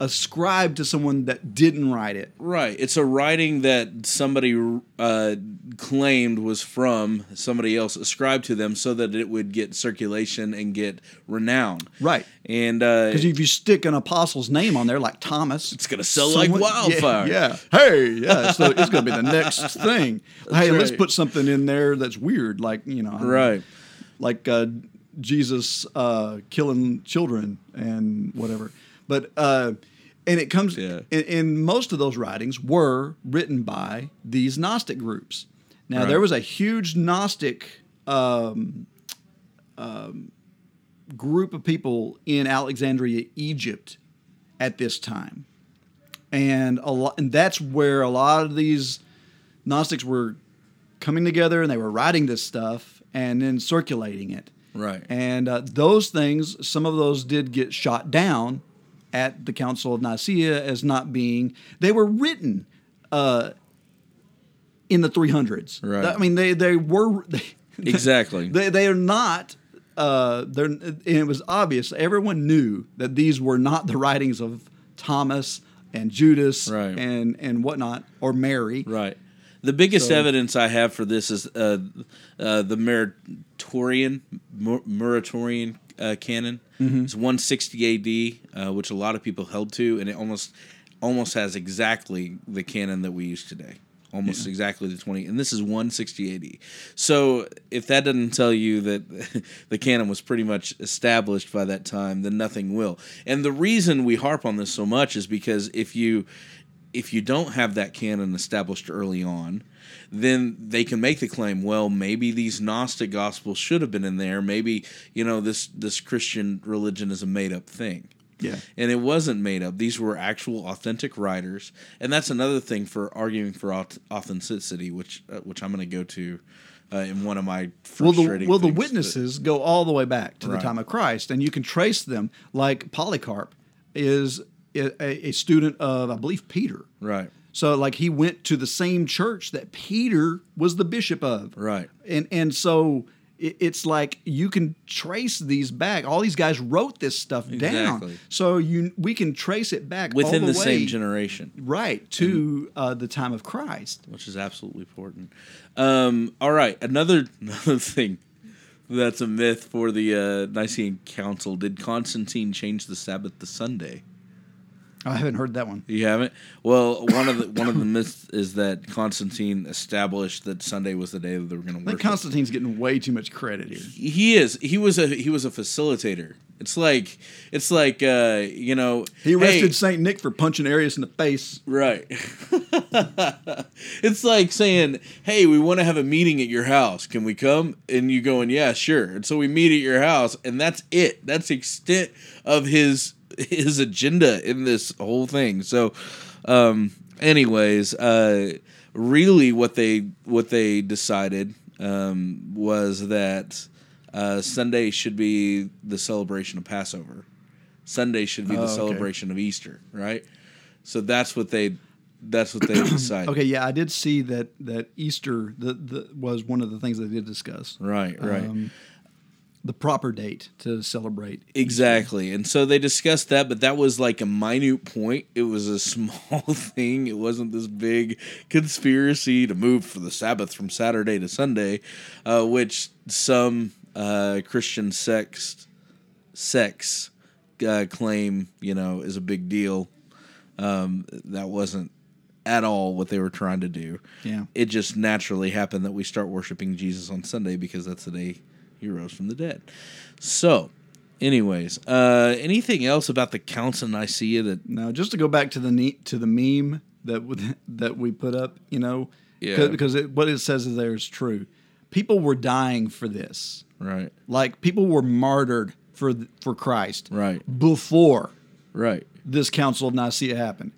A: ascribed to someone that didn't write it.
B: Right. It's a writing that somebody uh, claimed was from somebody else, ascribed to them, so that it would get circulation and get renown.
A: Right.
B: And uh,
A: Because if you stick an apostle's name on there, like Thomas,
B: It's gonna sell like wildfire.
A: Yeah, yeah. [laughs] Hey, yeah. So it's going to be the next [laughs] thing. hey, let's put something in there that's weird, like you know, I know,
B: right.
A: like uh, Jesus uh, killing children and whatever. But uh, and it comes,
B: Yeah.
A: and, and most of those writings were written by these Gnostic groups. Now
B: Right.
A: there was a huge Gnostic um, um, group of people in Alexandria, Egypt, at this time, and a lot, and that's where a lot of these Gnostics were coming together, and they were writing this stuff and then circulating it.
B: Right.
A: And uh, those things, some of those did get shot down at the Council of Nicaea as not being. They were written uh, in the 300s.
B: Right.
A: I mean, they they were they, [laughs]
B: Exactly.
A: They they are not. Uh, they're and it was obvious. Everyone knew that these were not the writings of Thomas and Judas
B: Right.
A: and and whatnot or Mary.
B: Right. The biggest
A: So-
B: evidence I have for this is uh, uh, the Muratorian Mur- Muratorian uh, canon.
A: Mm-hmm.
B: It's 160 AD, uh, which a lot of people held to, and it almost almost has exactly the canon that we use today. Almost exactly the 20, and this is 160 AD. So if that doesn't tell you that [laughs] the canon was pretty much established by that time, then nothing will. And the reason we harp on this so much is because if you if you don't have that canon established early on, then they can make the claim, well, maybe these Gnostic gospels should have been in there. Maybe you know this this Christian religion is a made up thing.
A: Yeah.
B: and it wasn't made up. These were actual, authentic writers, and that's another thing for arguing for authenticity, which uh, which I'm going to go to uh, in one of my
A: Well, the,
B: frustrating.
A: well, the
B: things, but-
A: witnesses go all the way back to
B: Right.
A: the time of Christ, and you can trace them. Like Polycarp is a, a student of, I believe, Peter.
B: right?
A: So, like, he went to the same church that Peter was the bishop of.
B: Right.
A: And and so it, it's like you can trace these back. All these guys wrote this stuff down. So you we can trace it back all
B: Within the,
A: way,
B: same generation.
A: right to uh, the time of Christ.
B: which is absolutely important. Um, all right, another [laughs] another thing that's a myth for the uh, Nicene Council. Did Constantine change the Sabbath to Sunday?
A: I haven't heard that one.
B: You haven't. Well, one of the one of the myths is that Constantine established that Sunday was the day that they were going to
A: I
B: worship.
A: think Constantine's getting way too much credit here.
B: he is. He was a he was a facilitator. It's like it's like uh, you know
A: He arrested
B: hey,
A: Saint Nick for punching Arius in the face.
B: Right. [laughs] it's like saying, "Hey, we want to have a meeting at your house. Can we come?" And you going, "Yeah, sure." And so we meet at your house, and that's it. That's the extent of his [laughs] his agenda in this whole thing. So, um, anyways, uh, really, what they what they decided um, was that uh, Sunday should be the celebration of Passover. Sunday should be
A: Oh,
B: the
A: okay.
B: celebration of Easter, right? So that's what they that's what they [clears throat] decided.
A: Okay, yeah, I did see that that Easter the, the was one of the things they did discuss.
B: Right, right.
A: Um, the proper date to celebrate.
B: Exactly. And so they discussed that, but that was like a minute point. It was a [laughs] small thing. It wasn't this big conspiracy to move for the Sabbath from Saturday to Sunday, uh, which some uh, Christian sects sex uh, claim, you know, is a big deal. Um, that wasn't at all what they were trying to do.
A: Yeah.
B: It just naturally happened that we start worshiping Jesus on Sunday because that's the day he rose from the dead. So, anyways, uh, anything else about the Council of Nicaea that
A: Now, just to go back to the ne- to the meme that w- [laughs] that we put up, you know,
B: Yeah.
A: because it, what it says is there is true. People were dying for this.
B: right,
A: Like people were martyred for th- for Christ
B: right,
A: before
B: right?
A: this Council of Nicaea happened.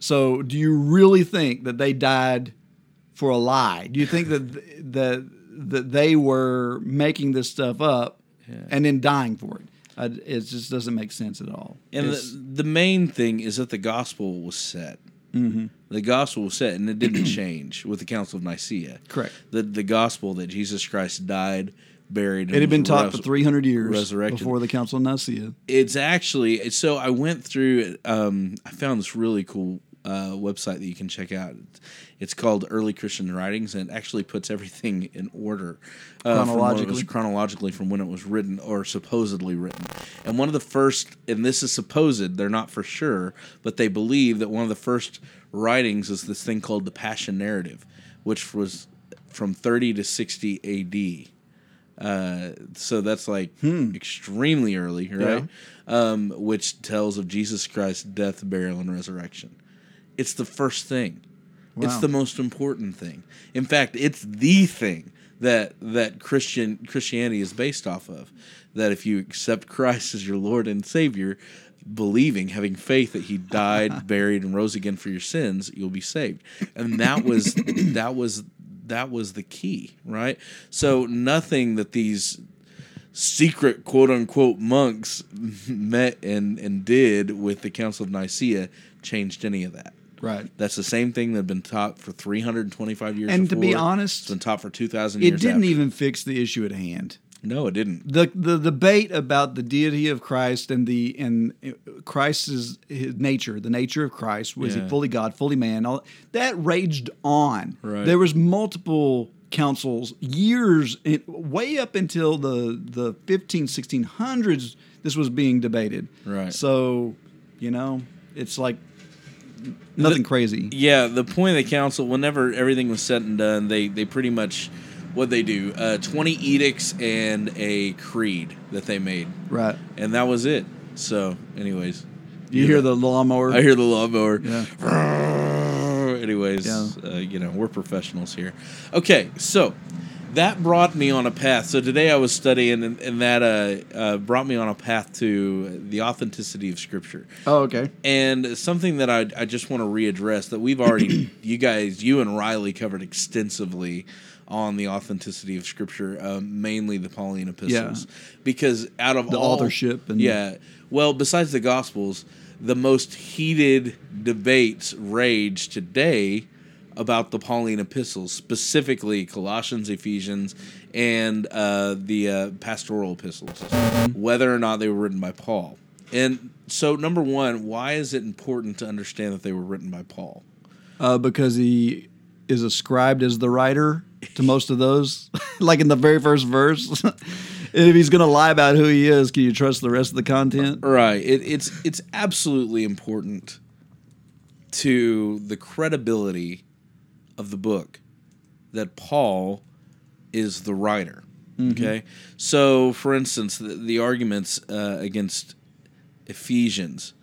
A: So, do you really think that they died for a lie? Do you think that that that they were making this stuff up and then dying for it? I, it just doesn't make sense at all.
B: And
A: It's-
B: the, the main thing is that the gospel was set. Mm-hmm. The gospel was set, and it didn't [clears throat] change with the Council of Nicaea.
A: Correct.
B: The the gospel that Jesus Christ died, buried, and
A: it had been taught
B: res-
A: for 300 years
B: resurrected.
A: before the Council of Nicaea.
B: it's actually so i went through um, i found this really cool uh, website that you can check out it's called early christian writings and it actually puts everything in order uh, from was-
A: Chronologically?
B: chronologically from when it was written or supposedly written and one of the first and this is supposed they're not for sure but they believe that one of the first writings is this thing called the passion narrative which was from 30 to 60 ad uh, so that's like extremely early, right? Um, which tells of Jesus Christ's death, burial, and resurrection. It's the first thing. It's the most important thing. In fact, it's the thing that that Christian Christianity is based off of. That if you accept Christ as your Lord and Savior, believing, having faith that He died, [laughs] buried, and rose again for your sins, you'll be saved. And that was [coughs] that was that was the key, right? So nothing that these secret quote unquote monks [laughs] met and, and did with the Council of Nicaea changed any of that.
A: Right.
B: That's the same thing that had been taught for 325 years
A: And to be honest,
B: it's been taught for 2,000
A: It didn't
B: after.
A: even fix the issue at hand.
B: No, it didn't.
A: The the debate about the deity of Christ and the and Christ's his nature, the nature of Christ, was
B: Yeah.
A: he fully God, fully man? All that raged on.
B: Right.
A: There was multiple councils, years, in, way up until the the 15, 1600s. This was being debated.
B: Right.
A: So, you know, it's like nothing crazy.
B: Yeah, the point of the council, whenever everything was said and done, they, they pretty much, what they do, uh, 20 edicts and a creed that they made.
A: Right.
B: And that was it. So, anyways.
A: You hear the lawnmower?
B: I hear the lawnmower.
A: Yeah. [laughs]
B: Anyways,
A: Yeah.
B: uh, you know, we're professionals here. Okay, so that brought me on a path. So today I was studying, and, and that uh, uh, brought me on a path to the authenticity of Scripture.
A: Oh, okay.
B: And something that I, I just want to readdress that we've already, [clears throat] you guys, you and Riley covered extensively on the authenticity of Scripture, um, mainly the Pauline epistles, because out of
A: The
B: all,
A: authorship and-
B: yeah, well, besides the Gospels, the most heated debates rage today about the Pauline epistles, specifically Colossians, Ephesians, and uh, the uh, pastoral epistles, whether or not they were written by Paul. And so, number one, why is it important to understand that they were written by Paul?
A: Uh, because he is ascribed as the writer to most of those, [laughs] like in the very first verse. [laughs] if he's going to lie about who he is, can you trust the rest of the content?
B: Right. It, it's it's absolutely important to the credibility of the book that Paul is the writer. Okay. So, for instance, the, the arguments uh, against Ephesians,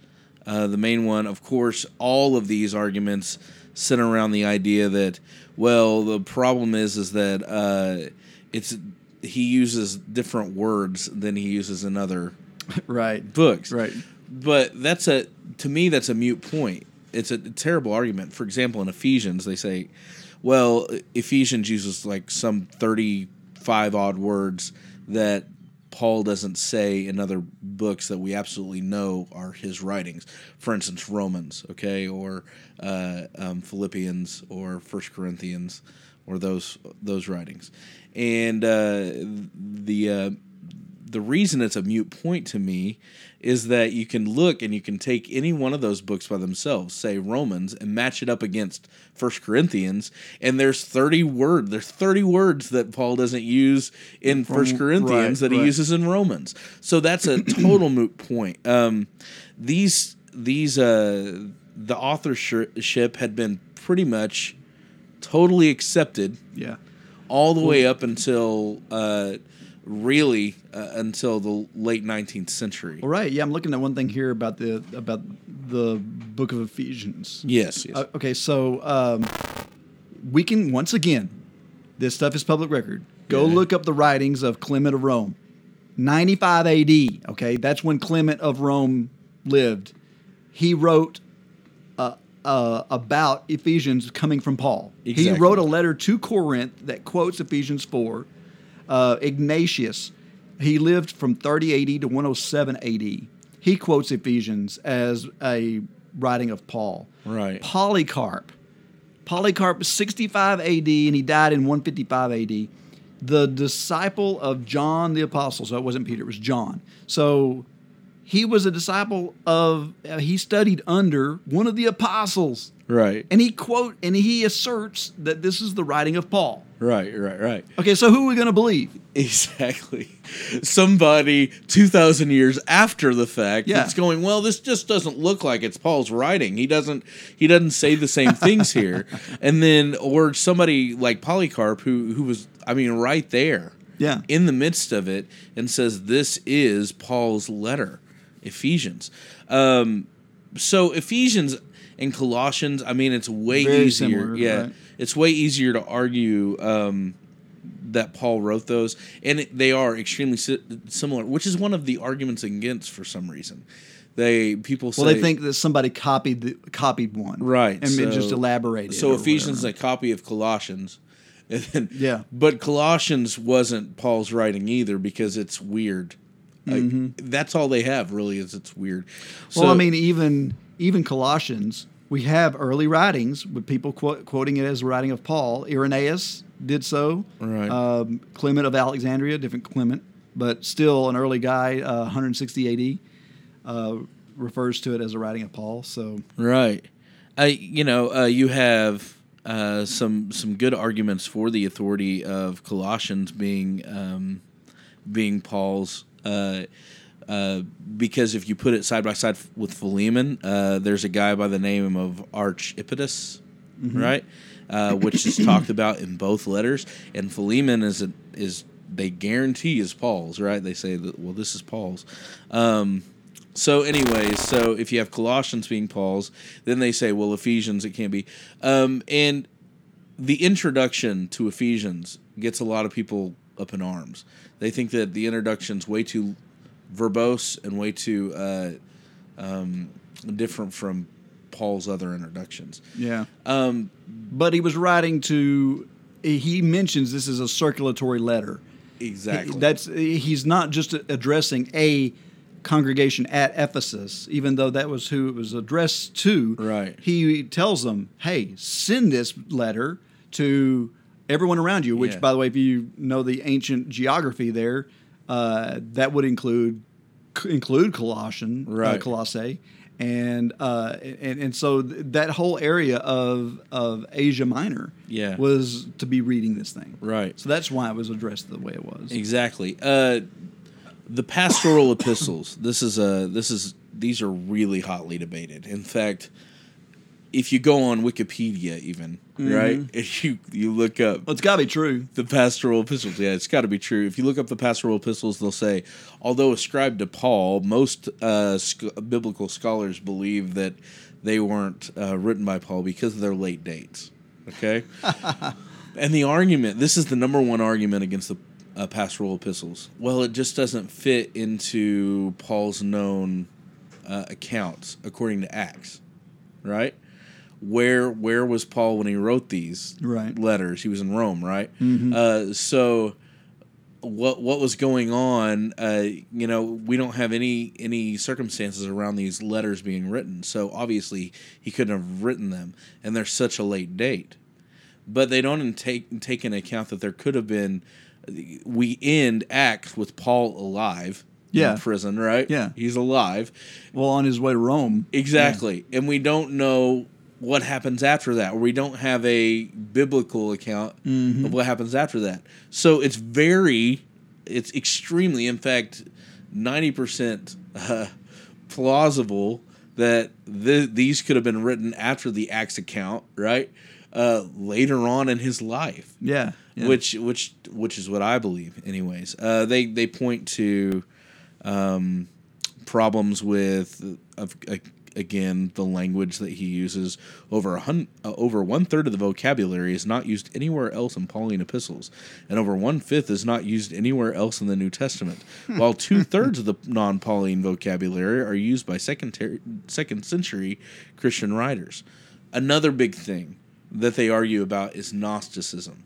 B: uh, the main one, of course, all of these arguments center around the idea that, well, the problem is is that uh, it's he uses different words than he uses in other [laughs]
A: right.
B: books.
A: Right.
B: But that's a to me that's a mute point. It's a terrible argument. For example, in Ephesians, they say, well, Ephesians uses like some 35 odd words that Paul doesn't say in other books that we absolutely know are his writings. For instance, Romans, okay, or uh, um, Philippians, or First Corinthians, or those those writings. And uh, the uh, the reason it's a mute point to me is that you can look and you can take any one of those books by themselves, say Romans, and match it up against First Corinthians, and there's 30 word there's 30 words that Paul doesn't use in First Corinthians
A: right,
B: that he
A: right.
B: uses in Romans. So that's a [clears throat] total moot point. Um, these these uh, the authorship had been pretty much totally accepted
A: Yeah.
B: all the way up until uh, really uh, until the late 19th century.
A: All right. Yeah, I'm looking at one thing here about the about the book of Ephesians.
B: Yes, yes.
A: Uh, okay, so um, we can once again, this stuff is public record. Go
B: Yeah.
A: look up the writings of Clement of Rome, 95 A.D. Okay, that's when Clement of Rome lived. He wrote uh, uh, about Ephesians coming from Paul. He wrote a letter to Corinth that quotes Ephesians 4. Uh, Ignatius, he lived from 30 AD to 107 AD. He quotes Ephesians as a writing of Paul.
B: Right.
A: Polycarp. Polycarp was 65 AD and he died in 155 AD. The disciple of John the Apostle. So it wasn't Peter, it was John. So he was a disciple of, uh, he studied under one of the apostles.
B: Right.
A: And he quote and he asserts that this is the writing of Paul.
B: Right, right, right.
A: Okay, so who are we going to believe?
B: Exactly. Somebody 2,000 years after the fact
A: Yeah.
B: that's going, well, this just doesn't look like it's Paul's writing. He doesn't he doesn't say the same things here. [laughs] And then or somebody like Polycarp who who was I mean right there.
A: Yeah.
B: In the midst of it and says this is Paul's letter, Ephesians. Um so Ephesians and Colossians, I mean it's way
A: Very
B: easier.
A: similar,
B: yeah.
A: right.
B: It's way easier to argue um that Paul wrote those, and it, they are extremely si- similar, which is one of the arguments against for some reason. They people say
A: Well, they think that somebody copied the, copied one,
B: right,
A: and it just elaborated.
B: So Ephesians is a copy of Colossians, [laughs] and then,
A: Yeah.
B: but Colossians wasn't Paul's writing either because it's weird. Like, That's all they have really is it's weird.
A: Well,
B: So-
A: I mean, even even Colossians, we have early writings with people quote, quoting it as a writing of Paul. Irenaeus did so.
B: Right.
A: Um, Clement of Alexandria, different Clement, but still an early guy, uh, 160 AD, uh, refers to it as a writing of Paul. So
B: Right. I you know uh, you have uh, some some good arguments for the authority of Colossians being um, being Paul's. Uh, because if you put it side by side with Philemon, uh, there's a guy by the name of Archippus, right, uh, which is talked about in both letters, and Philemon is a, is they guarantee is Paul's, right? They say that well, this is Paul's. Um, so, anyways, so if you have Colossians being Paul's, then they say, well, Ephesians, it can't be. Um, and the introduction to Ephesians gets a lot of people up in arms. They think that the introduction's way too verbose and way too uh, um, different from Paul's other introductions.
A: Yeah.
B: Um,
A: But he was writing to. He mentions this is a circulatory letter.
B: exactly.
A: That's he's not just addressing a congregation at Ephesus, even though that was who it was addressed to.
B: Right.
A: He tells them, "Hey, send this letter to everyone around you." Which,
B: Yeah.
A: by the way, if you know the ancient geography there, uh, that would include include Colossian, uh, Colossae. And, uh, and and so th- that whole area of of Asia Minor
B: Yeah.
A: was to be reading this thing
B: Right.
A: so that's why it was addressed the way it was.
B: Exactly. Uh, the pastoral [coughs] epistles. This is a. This is. These are really hotly debated. In fact, if you go on Wikipedia, even right, if you you look up
A: Well, it's got to be true.
B: the pastoral epistles, yeah, it's got to be true. If you look up the pastoral epistles, they'll say, although ascribed to Paul, most uh, sc- biblical scholars believe that they weren't uh, written by Paul because of their late dates. Okay. [laughs] And the argument, this is the number one argument against the uh, pastoral epistles. Well, it just doesn't fit into Paul's known uh, accounts according to Acts, right? Where where was Paul when he wrote these
A: Right.
B: letters? He was in Rome, right? Uh, so what what was going on? Uh, you know, we don't have any any circumstances around these letters being written. So obviously he couldn't have written them, and they're such a late date but they don't take take into account that there could have been. We end Acts with Paul alive
A: Yeah.
B: in prison, right?
A: Yeah.
B: he's alive.
A: Well, on his way to Rome.
B: Exactly, and we don't know what happens after that. Or we don't have a biblical account of what happens after that. So it's very, it's extremely, in fact, ninety percent uh, plausible that th- these could have been written after the Acts account, right? Uh, later on in his life,
A: Yeah. yeah.
B: which which which is what I believe, anyways. Uh, they they point to um, problems with of, uh, again the language that he uses. Over a hun- uh, over one third of the vocabulary is not used anywhere else in Pauline epistles, and over one fifth is not used anywhere else in the New Testament. while two thirds of the [laughs] non-Pauline vocabulary are used by second second century Christian writers. Another big thing that they argue about is Gnosticism.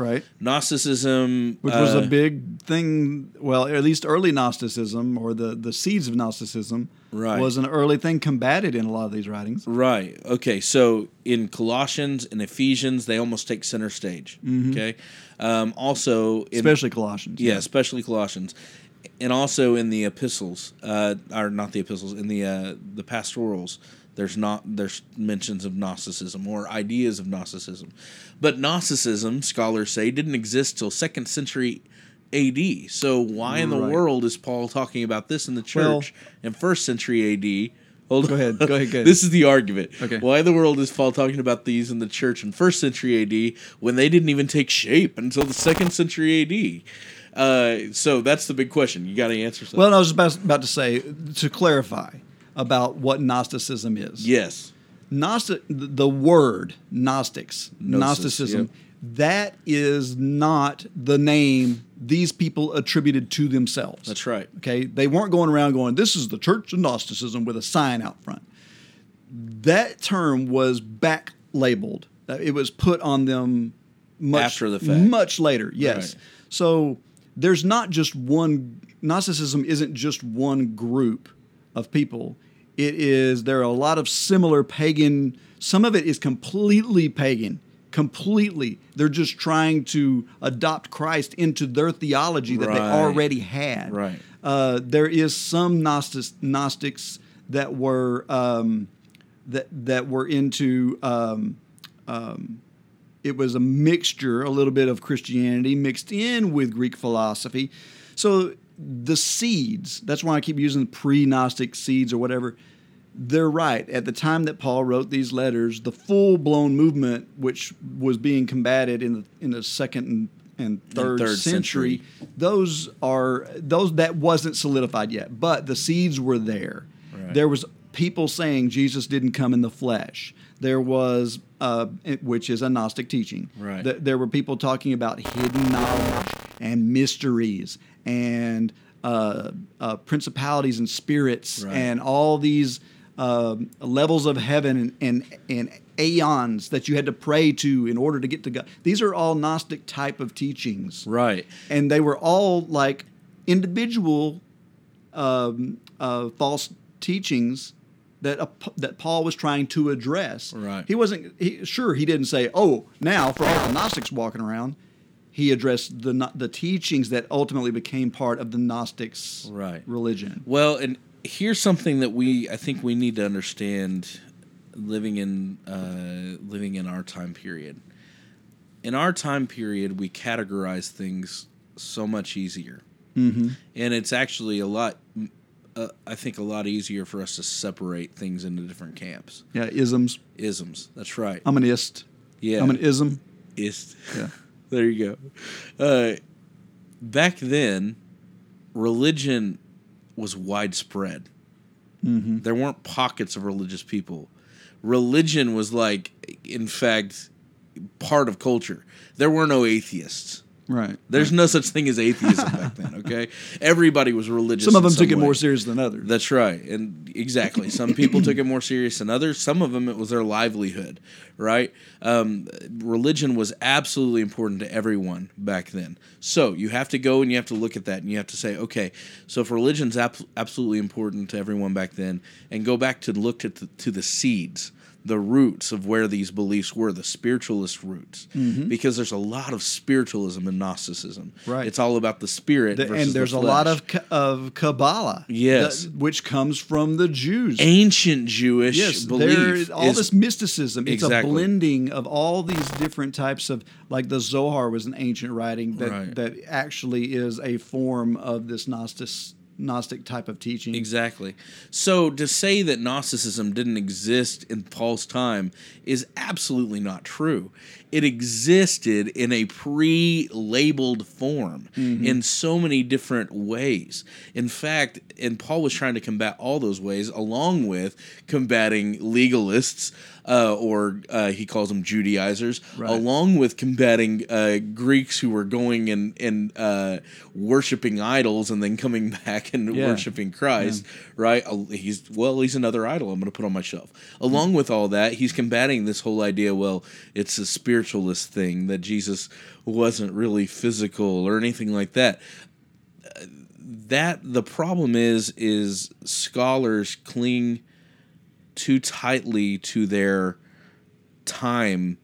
A: Right.
B: Gnosticism,
A: Which was
B: uh,
A: a big thing. Well, at least early Gnosticism or the, the seeds of Gnosticism
B: Right.
A: was an early thing combated in a lot of these writings.
B: Right. Okay. So in Colossians and Ephesians, they almost take center stage. Okay. Um, also, in,
A: Especially Colossians.
B: yeah, especially Colossians, and also in the epistles, uh, or not the epistles, in the uh, the pastorals. There's not there's mentions of Gnosticism or ideas of Gnosticism, but Gnosticism, scholars say, didn't exist till second century A.D. So why in the
A: Right.
B: world is Paul talking about this in the
A: Well-
B: church in first century A.D.? Hold
A: Go ahead, go ahead, go [laughs] ahead.
B: this is the argument.
A: Okay.
B: Why in the world is Paul talking about these in the church in first century AD when they didn't even take shape until the second century AD? Uh, so that's the big question. You got to answer something.
A: Well, I was about, about to say, to clarify about what Gnosticism is.
B: yes.
A: Gnostic, the word Gnostics,
B: Gnosis,
A: Gnosticism,
B: yep.
A: that is not the name these people attributed to themselves.
B: That's right.
A: Okay, they weren't going around going, "This is the Church of Gnosticism" with a sign out front. That term was back labeled. Uh, It was put on them much
B: After the fact.
A: much later. Yes.
B: Right.
A: So there's not just one Gnosticism isn't just one group of people. It is there are a lot of similar pagan. Some of it is completely pagan. Completely, they're just trying to adopt Christ into their theology that they already had.
B: Right.
A: Uh, there is some Gnostics, Gnostics that were um, that that were into. Um, um, it was a mixture, a little bit of Christianity mixed in with Greek philosophy. So the seeds. That's why I keep using pre-Gnostic seeds or whatever. They're right. At the time that Paul wrote these letters, the full-blown movement, which was being combated in the in the second and, and third,
B: third
A: century,
B: century.
A: those are those that wasn't solidified yet, but the seeds were there.
B: Right.
A: There was people saying Jesus didn't come in the flesh. There was, uh, which is a Gnostic teaching.
B: Right.
A: Th- there were people talking about hidden knowledge and mysteries and uh, uh, principalities and spirits
B: Right.
A: and all these um levels of heaven and, and and aeons that you had to pray to in order to get to God. These are all Gnostic type of teachings
B: Right.
A: and they were all like individual um, uh, false teachings that uh, that Paul was trying to address.
B: Right.
A: He wasn't he, sure. He didn't say, "Oh, now for all the Gnostics walking around." He addressed the the teachings that ultimately became part of the Gnostics'
B: Right.
A: religion.
B: Well, and here's something that we I think we need to understand living in uh, living in our time period. In our time period, we categorize things so much easier, mm-hmm. and it's actually a lot. Uh, I think a lot easier for us to separate things into different camps.
A: Yeah, isms.
B: Isms. That's right.
A: I'm an ist.
B: yeah.
A: I'm an ism.
B: Ist.
A: Yeah. [laughs]
B: there you go. Uh, back then, religion was widespread.
A: Mm-hmm.
B: There weren't pockets of religious people. Religion was like, in fact, part of culture. There were no atheists.
A: Right.
B: There's no such thing as atheism back then. [laughs] Okay, everybody was religious.
A: Some of them took it more serious than others.
B: That's right. And exactly. Some people took it more serious than others. Some of them, it was their livelihood, right? Um, religion was absolutely important to everyone back then. So you have to go and you have to look at that and you have to say, okay, so if religion's ab- absolutely important to everyone back then, and go back to look at the, to the seeds. The roots of where these beliefs were, the spiritualist roots, mm-hmm. because there's a lot of spiritualism in Gnosticism.
A: Right.
B: it's all about the spirit,
A: The- and there's
B: the
A: a lot of of Kabbalah,
B: Yes.
A: that- which comes from the Jews.
B: ancient Jewish
A: yes,
B: belief.
A: all
B: is-
A: this mysticism. It's a blending of all these different types of like the Zohar was an ancient writing that
B: Right.
A: that actually is a form of this Gnostic Gnostic type of teaching.
B: Exactly. So to say that Gnosticism didn't exist in Paul's time is absolutely not true. It existed in a pre-labeled form mm-hmm. in so many different ways. In fact, and Paul was trying to combat all those ways along with combating legalists uh, or uh, he calls them Judaizers,
A: Right.
B: along with combating uh, Greeks who were going and and uh, worshiping idols and then coming [laughs] back and
A: Yeah.
B: worshiping Christ. Right? Uh, He's well, he's another idol. I'm going to put on my shelf. Along with all that, he's combating this whole idea. Well, it's a spiritualist thing that Jesus wasn't really physical or anything like that. That the problem is is scholars cling too tightly to their time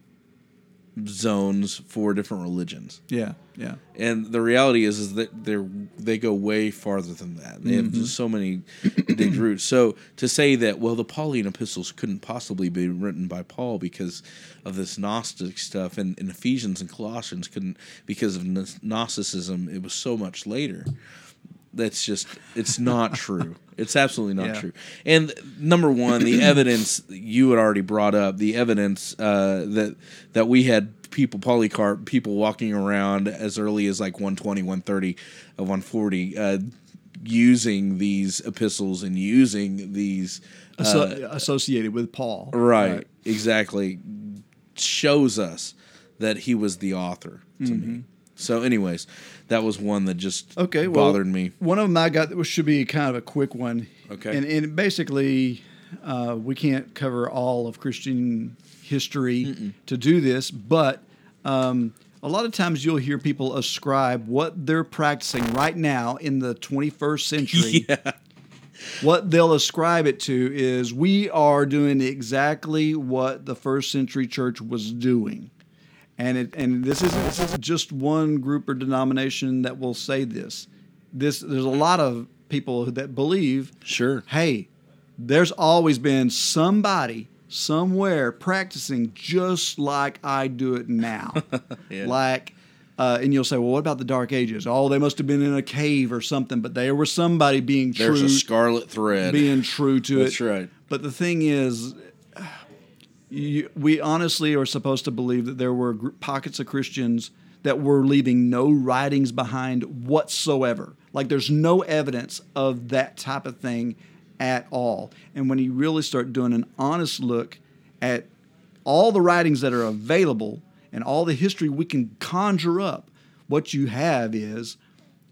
B: zones for different religions.
A: Yeah, yeah.
B: And the reality is is that they're they go way farther than that. They have just so many [coughs] big roots. So to say that well the Pauline epistles couldn't possibly be written by Paul because of this Gnostic stuff and, and Ephesians and Colossians couldn't because of Gnosticism it was so much later. That's just it's not true. It's absolutely not
A: Yeah.
B: true. And number one, the [clears throat] evidence you had already brought up, the evidence uh, that that we had people Polycarp people walking around as early as like 120, 130, uh, 140 uh, using these epistles and using these
A: Asso- associated with Paul.
B: right, exactly shows us that he was the author to me. So anyways, that was one that just.
A: Okay, well,
B: bothered me.
A: One of them I got that should be kind of a quick one.
B: Okay.
A: and, and basically, uh, we can't cover all of Christian history to do this, but um, a lot of times you'll hear people ascribe what they're practicing right now in the 21st century. [laughs]
B: Yeah.
A: What they'll ascribe it to is we are doing exactly what the first century church was doing. And it and this isn't this isn't just one group or denomination that will say this. This there's a lot of people that believe,
B: Sure.
A: hey, there's always been somebody somewhere practicing just like I do it now. [laughs]
B: Yeah.
A: Like uh, and you'll say, well, what about the Dark Ages? Oh, they must have been in a cave or something, but there was somebody being
B: There's
A: true
B: a scarlet thread.
A: being true to
B: That's
A: it.
B: That's right.
A: But the thing is, you, we honestly are supposed to believe that there were gr- pockets of Christians that were leaving no writings behind whatsoever. Like there's no evidence of that type of thing at all. And when you really start doing an honest look at all the writings that are available and all the history we can conjure up, what you have is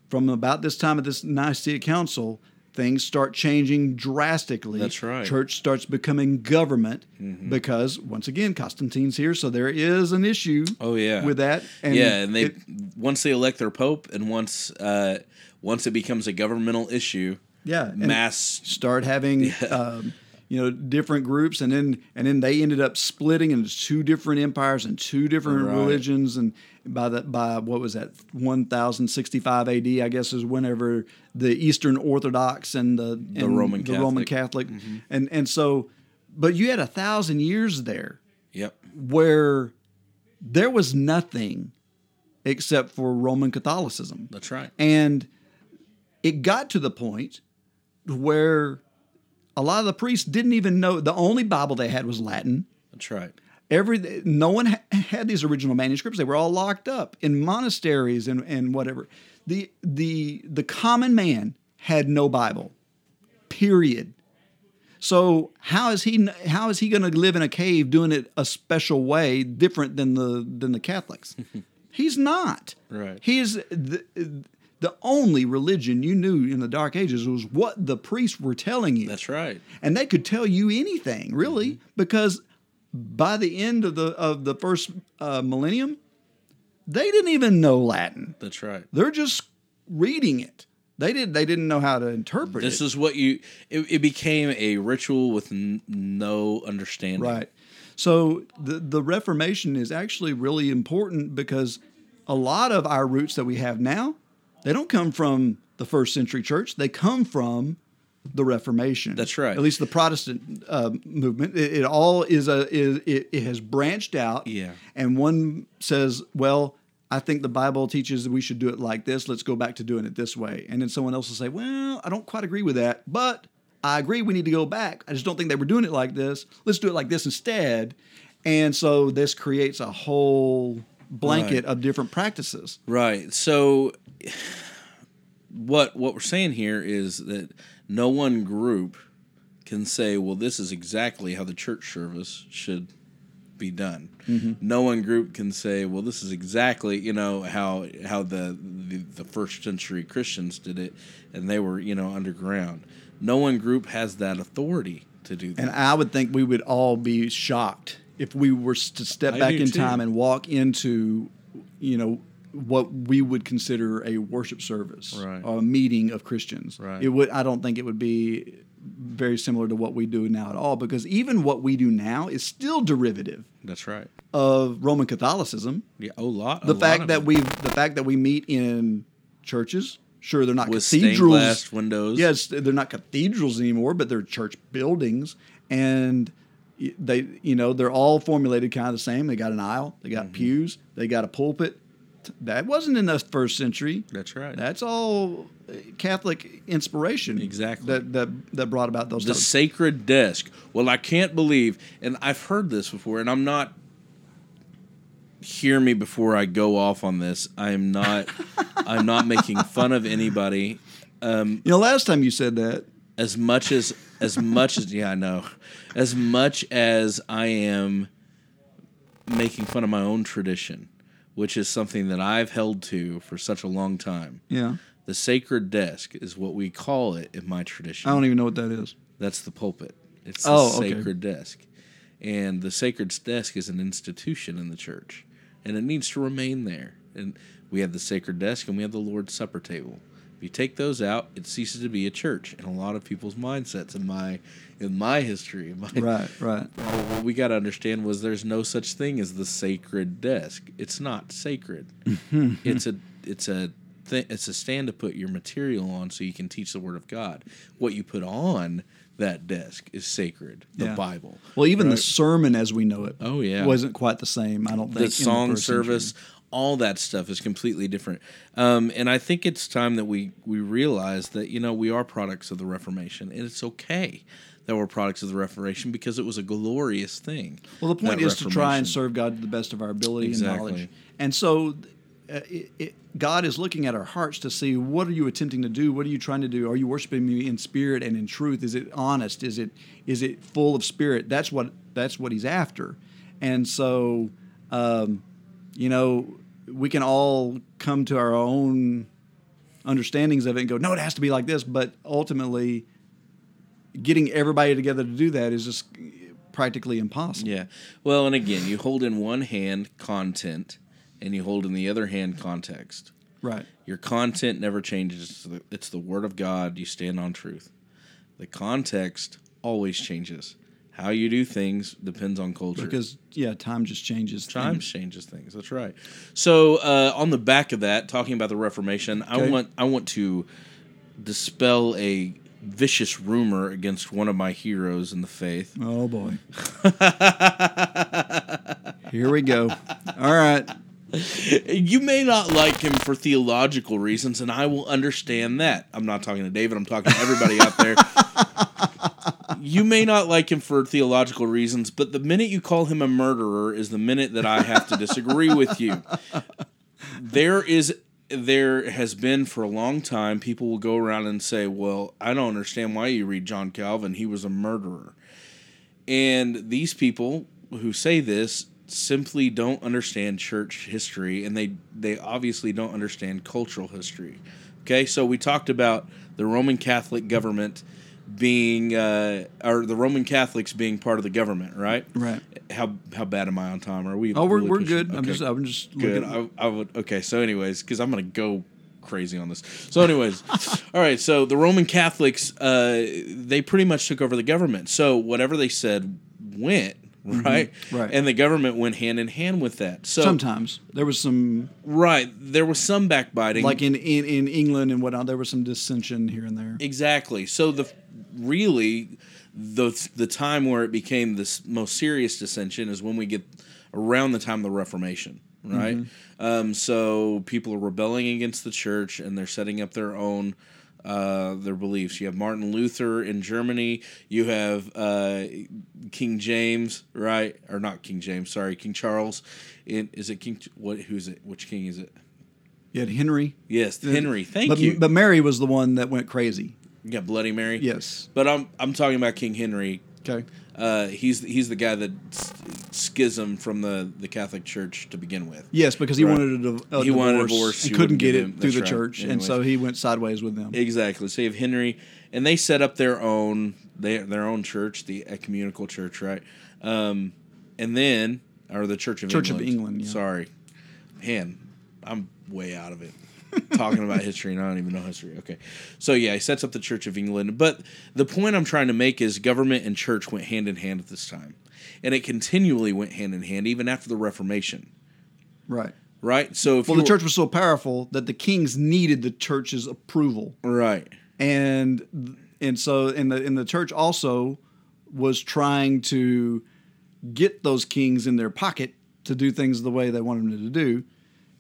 A: from about this time of this Nicaea Council, things start changing drastically.
B: That's right.
A: Church starts becoming government
B: Mm-hmm.
A: because, once again, Constantine's here, so there is an issue.
B: Oh yeah,
A: with that.
B: yeah, and they
A: it-
B: once they elect their pope, and once uh, once it becomes a governmental issue,
A: yeah,
B: mass.
A: start having um, you know different groups, and then and then they ended up splitting into two different empires and two different
B: Right.
A: religions, and by that by what was that 1065 AD, I guess is whenever the Eastern Orthodox and the
B: The
A: and
B: Roman
A: the Roman
B: Catholic. Mm-hmm.
A: Catholic, and and so, but you had a thousand years there
B: Yep.
A: where there was nothing except for Roman Catholicism.
B: That's right.
A: And it got to the point where a lot of the priests didn't even know the only Bible they had was Latin.
B: That's right.
A: Every no one ha- had these original manuscripts. They were all locked up in monasteries and, and whatever. The the the common man had no Bible. Period. So how is he how is he going to live in a cave doing it a special way different than the than the Catholics? [laughs] He's not.
B: Right.
A: He is the, the only religion you knew in the Dark Ages was what the priests were telling you.
B: That's right.
A: and they could tell you anything really
B: Mm-hmm.
A: because by the end of the of the first uh, millennium, they didn't even know Latin.
B: That's right.
A: They're just reading it. They did. They didn't know how to interpret
B: This is what you. It, it became a ritual with n- no understanding.
A: Right. So the the Reformation is actually really important because a lot of our roots that we have now, they don't come from the first century church. They come from the Reformation.
B: That's right.
A: At least the Protestant uh, movement. It, it all is a is it, it has branched out.
B: Yeah.
A: And one says, well. I think the Bible teaches that we should do it like this. Let's go back to doing it this way. And then someone else will say, Well, I don't quite agree with that, but I agree we need to go back. I just don't think they were doing it like this. Let's do it like this instead. And so this creates a whole blanket
B: Right.
A: of different practices.
B: Right. So [sighs] what what we're saying here is that no one group can say, well, this is exactly how the church service should be done. Mm-hmm. No one group can say, well, this is exactly you know how how the, the the first century Christians did it, and they were you know underground. No one group has that authority to do that.
A: And I would think we would all be shocked if we were to step
B: I
A: back in
B: too.
A: time and walk into, you know, what we would consider a worship service
B: Right.
A: or a meeting of Christians.
B: Right.
A: It would. I don't think it would be very similar to what we do now at all because even what we do now is still derivative
B: That's right.
A: of Roman Catholicism.
B: Yeah, a lot. a
A: the
B: lot
A: fact
B: of
A: that we the fact that we meet in churches sure they're not
B: with stained
A: cathedrals
B: glass windows.
A: yes they're not cathedrals anymore but they're church buildings and they you know they're all formulated kind of the same they got an aisle they
B: Mm-hmm.
A: got pews they got a pulpit that wasn't in the first century
B: That's right.
A: that's all uh, catholic inspiration
B: Exactly.
A: that that, that brought about those
B: the
A: types-
B: sacred desk. Well, I can't believe, and I've heard this before, and I'm not. Hear me before I go off on this. I'm not. [laughs] I'm not making fun of anybody.
A: you know last time you said that
B: As much as, as much as, yeah, I know. As much as I am making fun of my own tradition, which is something that I've held to for such a long time.
A: yeah
B: The sacred desk is what we call it in my tradition.
A: i don't even know what that is
B: That's the pulpit. It's the
A: Oh, okay.
B: sacred desk. And the sacred desk is an institution in the church. And it needs to remain there. And we have the sacred desk and we have the Lord's Supper table. You take those out, it ceases to be a church in a lot of people's mindsets in my in my history. In [laughs] my,
A: right right
B: what we got to understand was there's no such thing as the sacred desk. It's not sacred. [laughs] it's a it's a th- it's a stand to put your material on so you can teach the word of God. What you put on that desk is sacred. The
A: Yeah.
B: Bible.
A: well even the sermon as we know it
B: Oh, yeah.
A: wasn't quite the same i don't think in
B: the song
A: first century.
B: All that stuff is completely different. Um, and I think it's time that we we realize that you know we are products of the Reformation, and it's okay that we're products of the Reformation because it was a glorious thing.
A: Well, the point is to try and serve God to the best of our ability
B: Exactly.
A: and knowledge. And so, uh, it, it, God is looking at our hearts to see what are you attempting to do? What are you trying to do? Are you worshiping me in spirit and in truth? Is it honest? Is it is it full of spirit? That's what that's what He's after. And so, um, you know, we can all come to our own understandings of it and go, no, it has to be like this. But ultimately, getting everybody together to do that is just practically impossible.
B: Yeah. Well, and again, you hold in one hand content and you hold in the other hand context.
A: Right.
B: Your content never changes. It's the, word of God. You stand on truth. The context always changes. How you do things depends on culture.
A: Because yeah, time just changes.
B: Time changes things. That's right. So uh, on the back of that, talking about the Reformation, I want I want to dispel a vicious rumor against one of my heroes in the faith.
A: Oh boy. [laughs] Here we go. All right.
B: You may not like him for theological reasons, and I will understand that. I'm not talking to David, I'm talking to everybody out there. [laughs] You may not like him for theological reasons, but the minute you call him a murderer is the minute that I have to disagree with you. There is there has been for a long time people will go around and say, "Well, I don't understand why you read John Calvin. He was a murderer." And these people who say this simply don't understand church history and they they obviously don't understand cultural history. Okay? So we talked about the Roman Catholic government being uh, or the Roman Catholics being part of the government, right?
A: Right.
B: How how bad am I on time? Are we
A: Oh, we're,
B: really
A: we're
B: pushing-
A: good. I'm just I'm just
B: Good.
A: looking-
B: I, I would. Okay. So, anyways, because I'm gonna go crazy on this. So, anyways, [laughs] all right. So the Roman Catholics, uh, they pretty much took over the government. So whatever they said went right,
A: Mm-hmm. right.
B: and the government went hand in hand with that. So
A: Sometimes there was some
B: right, there was some backbiting,
A: like in, in in England and whatnot. There was some dissension here and there.
B: Exactly. So the really the the time where it became this most serious dissension is when we get around the time of the Reformation, right? Um, so people are rebelling against the church and they're setting up their own uh, their beliefs. You have Martin Luther in Germany. You have uh, King James, right? Or not King James? Sorry, King Charles. In, is it King? What? Who's it? Which king is it?
A: You had Henry.
B: Yes, Henry. Thank
A: but,
B: you.
A: But Mary was the one that went crazy.
B: You got Bloody Mary.
A: Yes.
B: But I'm I'm talking about King Henry.
A: Okay.
B: Uh, he's he's the guy that s- schismed from the, the Catholic Church to begin with.
A: Yes, because he
B: Right.
A: wanted a, a
B: He
A: divorce
B: wanted a divorce,
A: and
B: he
A: couldn't get it through the
B: right.
A: church, and so he went sideways with them.
B: Exactly. So you have Henry, and they set up their own they their own church, the ecumenical church, right? Um, and then or the Church of
A: Church of
B: England.
A: England, yeah.
B: Sorry, man, I'm way out of it. Talking about history, and I don't even know history. Okay, so yeah, he sets up the Church of England. But the point I'm trying to make is government and church went hand in hand at this time, and it continually went hand in hand even after the Reformation.
A: right.
B: Right. So if
A: Well, the church was so powerful that the kings needed the church's approval.
B: right.
A: and and so in the in the church also was trying to get those kings in their pocket to do things the way they wanted them to do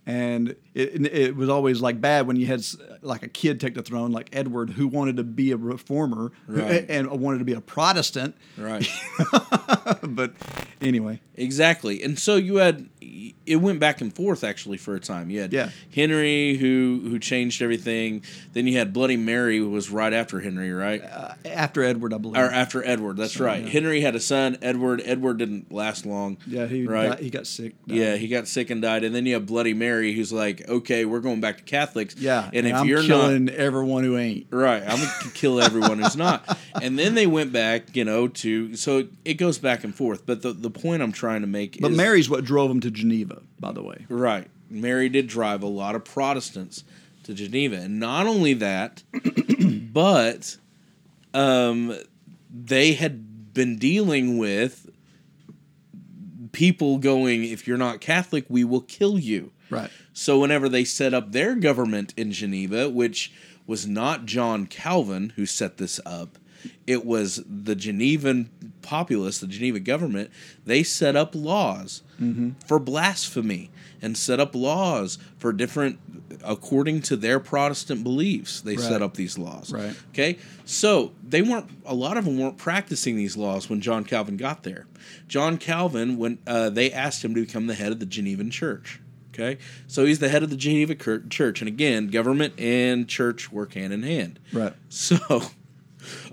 A: and it, it was always like bad when you had like a kid take the throne like edward who wanted to be a reformer
B: Right.
A: and wanted to be a protestant
B: Right. [laughs]
A: but anyway
B: Exactly. And so you had it went back and forth actually for a time. You had
A: Yeah.
B: Henry who who changed everything. Then you had Bloody Mary who was right after Henry, right?
A: uh, after edward i believe
B: or after Edward. That's right.
A: yeah.
B: Henry had a son, Edward. Edward didn't last long.
A: yeah he
B: right.
A: got, he got sick
B: yeah, he got sick and died. And then you have Bloody Mary who's like, "Okay, we're going back to Catholics."
A: yeah
B: And if
A: I'm
B: you're not
A: killing everyone who ain't
B: Right, I'm gonna kill everyone who's not. [laughs] And then they went back, you know, to so it goes back and forth. But the the point I'm trying to make
A: but
B: is
A: mary's what drove him to geneva by the way
B: Right. Mary did drive a lot of Protestants to Geneva. And not only that, [coughs] but um, they had been dealing with people going, if you're not Catholic, we will kill you.
A: right
B: So whenever they set up their government in Geneva, which was not John Calvin who set this up, it was the Genevan populace, the Geneva government, they set up laws for blasphemy and set up laws for different according to their Protestant beliefs. They set up these laws.
A: Right.
B: Okay? So they weren't a lot of them weren't practicing these laws when John Calvin got there. John Calvin when uh, they asked him to become the head of the Genevan church. Okay, so he's the head of the Geneva Church, and again, government and church work hand in hand.
A: Right.
B: So,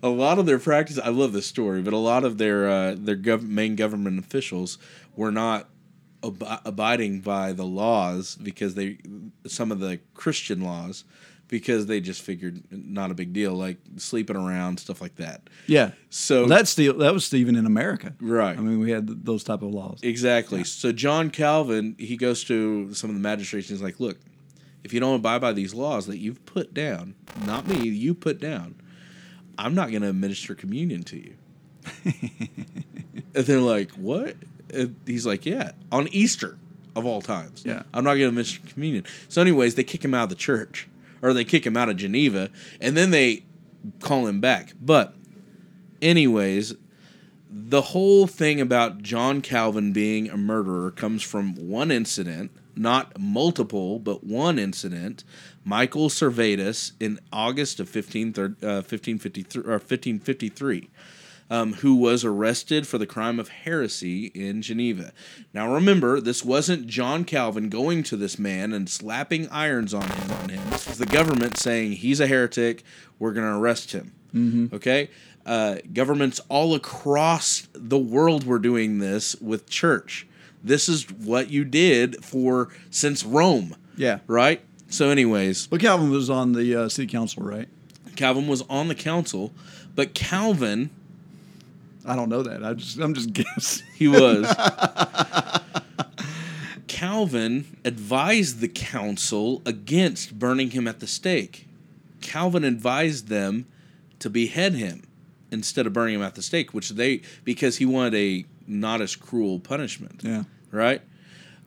B: a lot of their practice, I love this story, but a lot of their uh, their gov- main government officials were not ab- abiding by the laws because they some of the Christian laws because they just figured not a big deal, like sleeping around stuff like that.
A: Yeah.
B: So
A: Well, that's still that was Stephen in America.
B: Right.
A: I mean, we had th- those type of laws.
B: Exactly. So John Calvin, he goes to some of the magistrates and he's like, "Look, if you don't abide by these laws that you've put down, not me, you put down, I'm not going to administer communion to you." [laughs] and they're like, "What?" And he's like, "Yeah, on Easter of all times.
A: Yeah.
B: I'm not going to administer communion." So, anyways, they kick him out of the church, or they kick him out of Geneva, and then they call him back. But, anyways, the whole thing about John Calvin being a murderer comes from one incident, not multiple, but one incident. Michael Servetus in August of 15, uh, 1553, or 1553, um, who was arrested for the crime of heresy in Geneva. Now remember, this wasn't John Calvin going to this man and slapping irons on him. On him. This was the government saying he's a heretic. We're going to arrest him. Okay. Uh, governments all across the world were doing this with church. This is what you did for since Rome,
A: Yeah.
B: right? So, anyways,
A: but Calvin was on the uh, city council, right?
B: Calvin was on the council, but Calvin,
A: I don't know that. I just I'm just [laughs] guessing.
B: he was. [laughs] Calvin advised the council against burning him at the stake. Calvin advised them to behead him instead of burning him at the stake, which they because he wanted a not as cruel punishment.
A: Yeah.
B: Right?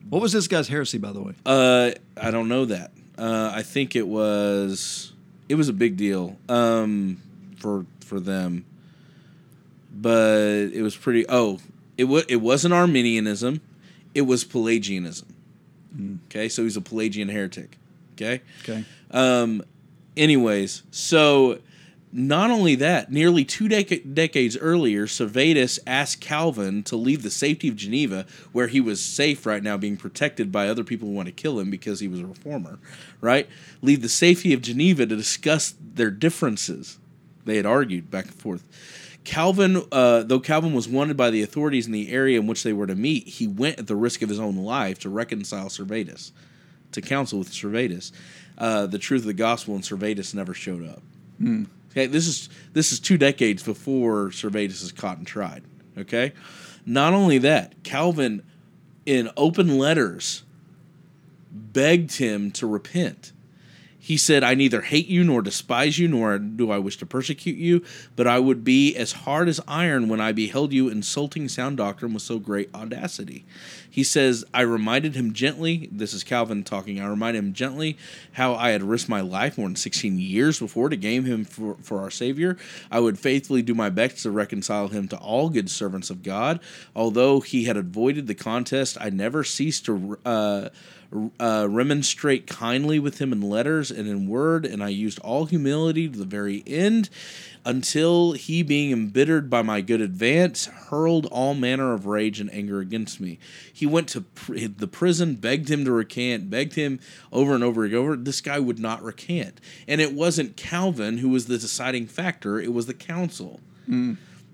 A: What was this guy's heresy, by the way?
B: Uh, I don't know that. Uh, I think it was it was a big deal um, for for them, but it was pretty. Oh, it was it wasn't Arminianism, it was Pelagianism. Okay, so he's a Pelagian heretic. Okay.
A: Okay.
B: Um, anyways, so not only that, nearly two dec- decades earlier, Servetus asked Calvin to leave the safety of Geneva, where he was safe right now, being protected by other people who want to kill him because he was a reformer, right? Leave the safety of Geneva to discuss their differences. They had argued back and forth. Calvin, uh, though Calvin was wanted by the authorities in the area in which they were to meet, he went at the risk of his own life to reconcile Servetus, to counsel with Servetus. Uh, the truth of the gospel, and Servetus never showed up. Okay, this is this is two decades before Servetus is caught and tried. Okay, not only that, Calvin, in open letters, begged him to repent. He said, I neither hate you nor despise you, nor do I wish to persecute you, but I would be as hard as iron when I beheld you insulting sound doctrine with so great audacity. He says, I reminded him gently, this is Calvin talking, I reminded him gently how I had risked my life more than 16 years before to gain him for, for our Savior. I would faithfully do my best to reconcile him to all good servants of God. Although he had avoided the contest, I never ceased to. Uh, uh, remonstrate kindly with him in letters and in word, and I used all humility to the very end, until he, being embittered by my good advance, hurled all manner of rage and anger against me. He went to pr- the prison, begged him to recant, begged him over and over and over. This guy would not recant, and it wasn't Calvin who was the deciding factor; it was the council.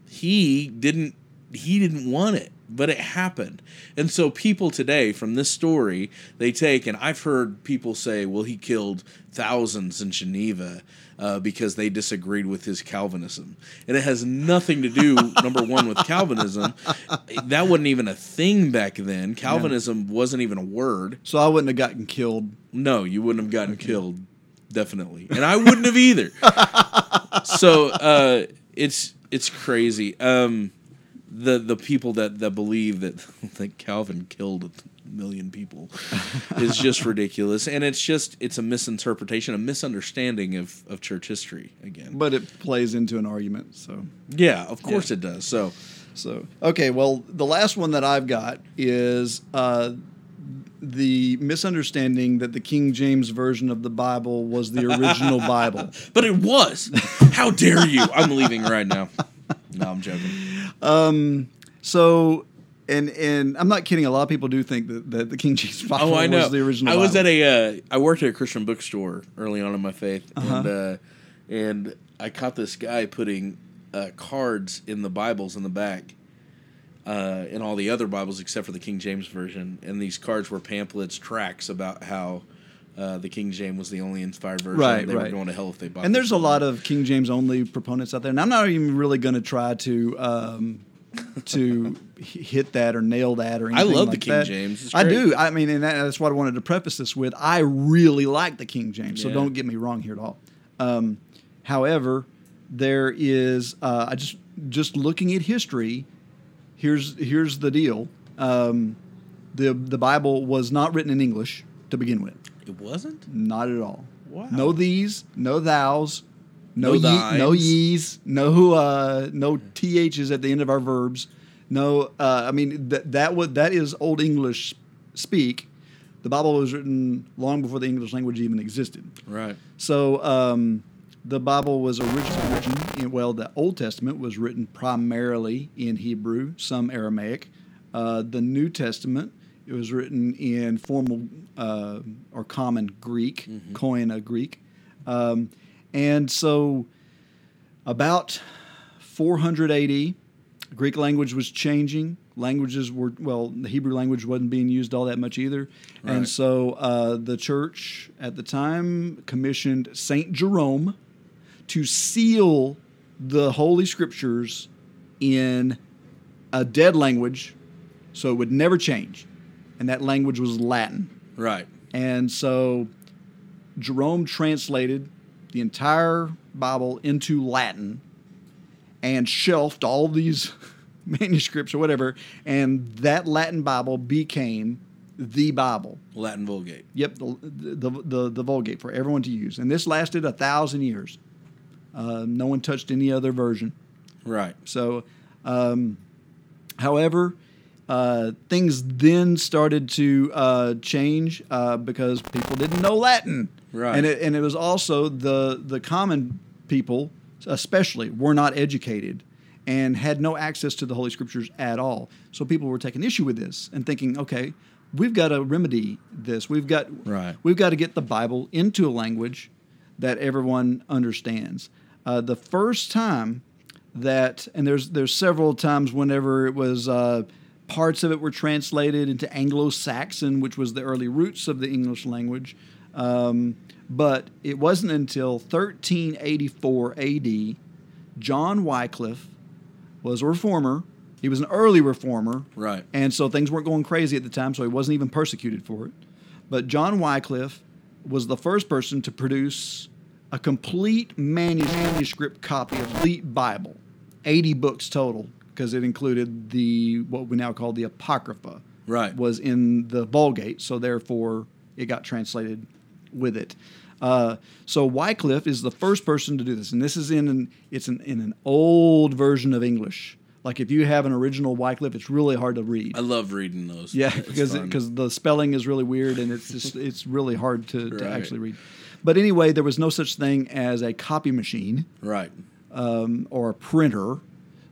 B: He didn't. He didn't want it but it happened. And so people today from this story, they take and I've heard people say, well, he killed thousands in Geneva uh, because they disagreed with his Calvinism. And it has nothing to do, [laughs] number one, with Calvinism. That wasn't even a thing back then. Calvinism wasn't even a word.
A: So I wouldn't have gotten killed.
B: No, you wouldn't have gotten killed, definitely, and I wouldn't have either. [laughs] so uh, it's it's crazy. Um, the the people that, that believe that [laughs] that Calvin killed a million people [laughs] is just ridiculous, and it's just it's a misinterpretation, a misunderstanding of, of church history again.
A: But it plays into an argument. So
B: yeah, of course it does. So
A: So okay, well, the last one that I've got is uh, the misunderstanding that the King James version of the Bible was the original Bible. [laughs]
B: but it was. How dare you? I'm leaving right now. No, I'm joking.
A: So and and I'm not kidding. A lot of people do think that, that the King James Bible
B: Oh, I know.
A: was the original.
B: I was
A: Bible.
B: at a. Uh, I worked at a Christian bookstore early on in my faith,
A: Uh-huh.
B: and uh, and I caught this guy putting uh, cards in the Bibles in the back, uh, in all the other Bibles except for the King James version, and these cards were pamphlets, tracts about how. Uh, the King James was the only inspired version.
A: Right,
B: they
A: right.
B: were going to hell if they bought.
A: And there's a lot of King James only proponents out there, and I'm not even really going to try to um, to hit that or nail that or anything.
B: I love the King
A: that.
B: James.
A: I do. I mean, and that's what I wanted to preface this with. I really like the King James, so don't get me wrong here at all. Um, however, there is uh, I just just looking at history. Here's here's the deal. Um, the the Bible was not written in English to begin with.
B: It wasn't.
A: Not at all.
B: Wow.
A: No these, no thous, no
B: No
A: ye, no ye's, no uh, no ths at the end of our verbs. No, uh, I mean that that would that is Old English speak. The Bible was written long before the English language even existed.
B: Right.
A: So um, the Bible was originally written. In, well, the Old Testament was written primarily in Hebrew, some Aramaic. Uh, the New Testament it was written in formal uh, or common Greek, Koine Greek, um, and so about 400 AD, Greek language was changing. Languages were well, the Hebrew language wasn't being used all that much either, and so uh, the church at the time commissioned Saint Jerome to seal the Holy Scriptures in a dead language, so it would never change, and that language was Latin.
B: Right.
A: And so Jerome translated the entire Bible into Latin and shelved all these [laughs] manuscripts or whatever, and that Latin Bible became the Bible.
B: Latin Vulgate.
A: Yep, the, the, the, the Vulgate for everyone to use. And this lasted a thousand years. Uh, no one touched any other version.
B: Right.
A: So, um, however, uh, things then started to uh, change uh, because people didn't know Latin,
B: Right.
A: And it, and it was also the the common people, especially, were not educated and had no access to the Holy Scriptures at all. So people were taking issue with this and thinking, okay, we've got to remedy this. We've got
B: Right.
A: we've got to get the Bible into a language that everyone understands. Uh, the first time that, and there's there's several times whenever it was uh, parts of it were translated into Anglo-Saxon, which was the early roots of the English language. Um, but it wasn't until 1384 A.D. John Wycliffe was a reformer. He was an early reformer,
B: Right.
A: and so things weren't going crazy at the time, so he wasn't even persecuted for it. But John Wycliffe was the first person to produce a complete manuscript copy of the Bible, 80 books total, because it included the what we now call the Apocrypha.
B: Right.
A: Was in the Vulgate, so therefore it got translated with it. Uh, so Wycliffe is the first person to do this, and this is in an it's an, in an old version of English. Like if you have an original Wycliffe, it's really hard to read.
B: I love reading those.
A: Yeah,
B: It's
A: because because the spelling is really weird and it's just it's really hard to, to actually read. But anyway, there was no such thing as a copy machine
B: right.
A: um, or a printer,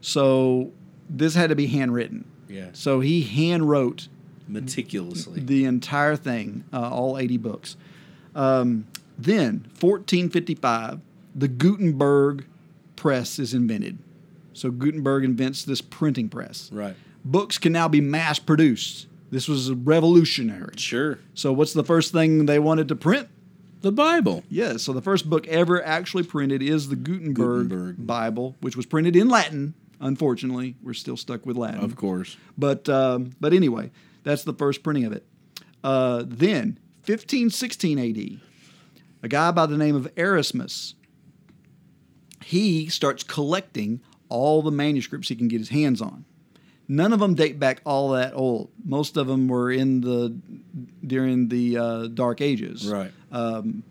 A: so this had to be handwritten.
B: Yeah.
A: So he hand wrote
B: Meticulously.
A: the entire thing, uh, all 80 books. Um, then, 1455, the Gutenberg press is invented. So Gutenberg invents this printing press.
B: right.
A: Books can now be mass produced. This was revolutionary.
B: Sure.
A: So, what's the first thing they wanted to print?
B: The Bible.
A: Yeah, so the first book ever actually printed is the Gutenberg,
B: Gutenberg.
A: Bible, which was printed in Latin. Unfortunately, we're still stuck with Latin.
B: Of course.
A: But um, but anyway, that's the first printing of it. Uh, then, 1516 AD, a guy by the name of Erasmus, he starts collecting all the manuscripts he can get his hands on. None of them date back all that old. Most of them were in the during the uh, Dark Ages.
B: Right.
A: Um,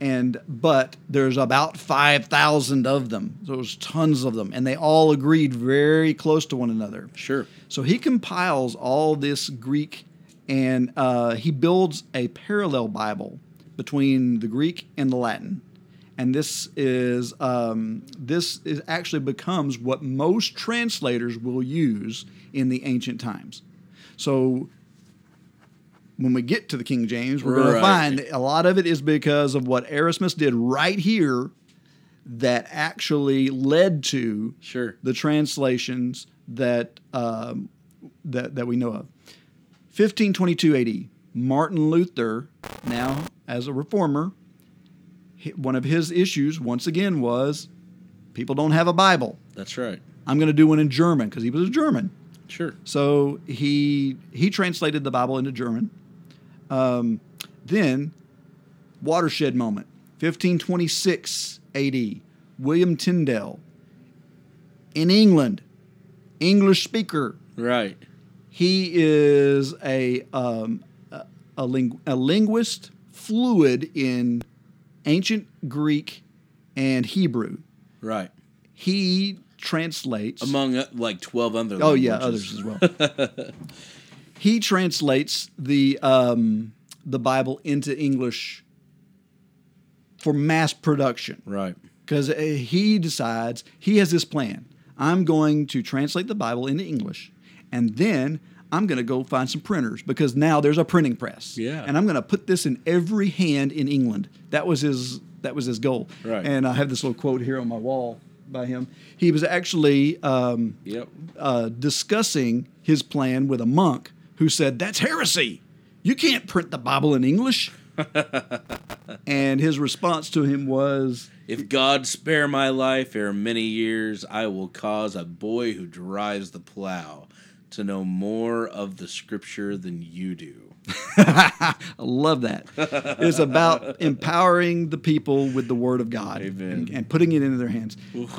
A: and but there's about five thousand of them. So there's tons of them, and they all agreed very close to one another.
B: Sure.
A: So he compiles all this Greek and uh, he builds a parallel Bible between the Greek and the Latin. And this is um, this is actually becomes what most translators will use in the ancient times. So when we get to the King James, we're going to find a lot of it is because of what Erasmus did right here that actually led to
B: Sure.
A: the translations that um, that that we know of. 1522 AD, Martin Luther, now as a reformer, one of his issues once again was people don't have a Bible.
B: That's right.
A: I'm going to do one in German because he was a German.
B: Sure.
A: So he he translated the Bible into German. Um, then, watershed moment, 1526 A.D. William Tyndale in England, English speaker.
B: Right.
A: He is a um, a, a, ling- a linguist, fluid in ancient Greek and Hebrew.
B: Right.
A: He translates
B: Among uh, like 12 other
A: Oh yeah,
B: languages.
A: others as well. [laughs] he translates the um, the Bible into English for mass production
B: Right.
A: because he decides he has this plan. I'm going to translate the Bible into English, and then I'm going to go find some printers because now there's a printing press.
B: Yeah.
A: and I'm going to put this in every hand in England. That was his. That was his goal.
B: Right.
A: And I have this little quote here on my wall by him. He was actually. Um,
B: Yep.
A: uh, discussing his plan with a monk who said, That's heresy. You can't print the Bible in English. [laughs] and his response to him was,
B: If God spare my life ere many years, I will cause a boy who drives the plow to know more of the scripture than you do. [laughs]
A: I love that. It's about [laughs] empowering the people with the Word of God and, and putting it into their hands.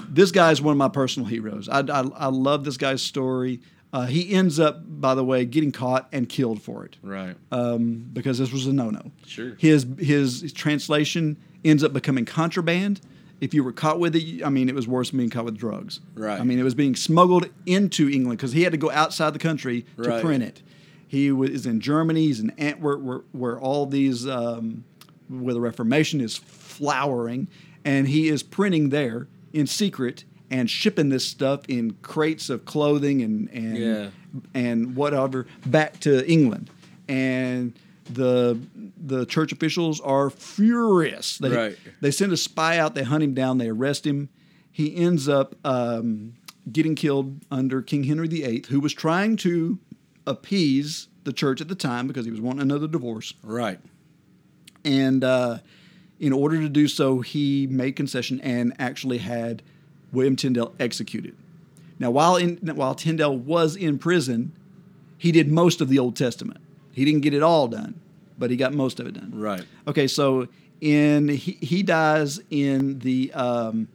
A: This guy is one of my personal heroes. I, I, I love this guy's story. Uh, he ends up, by the way, getting caught and killed for it.
B: Right.
A: um, because this was a no-no.
B: Sure.
A: His his translation ends up becoming contraband. If you were caught with it, I mean, it was worse than being caught with drugs.
B: Right.
A: I mean, it was being smuggled into England because he had to go outside the country to
B: Right.
A: print it. He was in Germany. He's in Antwerp, where, where all these, um, where the Reformation is flowering, and he is printing there in secret and shipping this stuff in crates of clothing and and
B: Yeah.
A: and whatever back to England, and the the church officials are furious. They
B: Right.
A: they send a spy out. They hunt him down. They arrest him. He ends up um, getting killed under King Henry VIII, who was trying to appease the church at the time because he was wanting another divorce.
B: Right.
A: And uh, in order to do so, he made concession and actually had William Tyndale executed. Now, while in while Tyndale was in prison, he did most of the Old Testament. He didn't get it all done, but he got most of it done.
B: Right.
A: Okay, so in he, he dies in the um,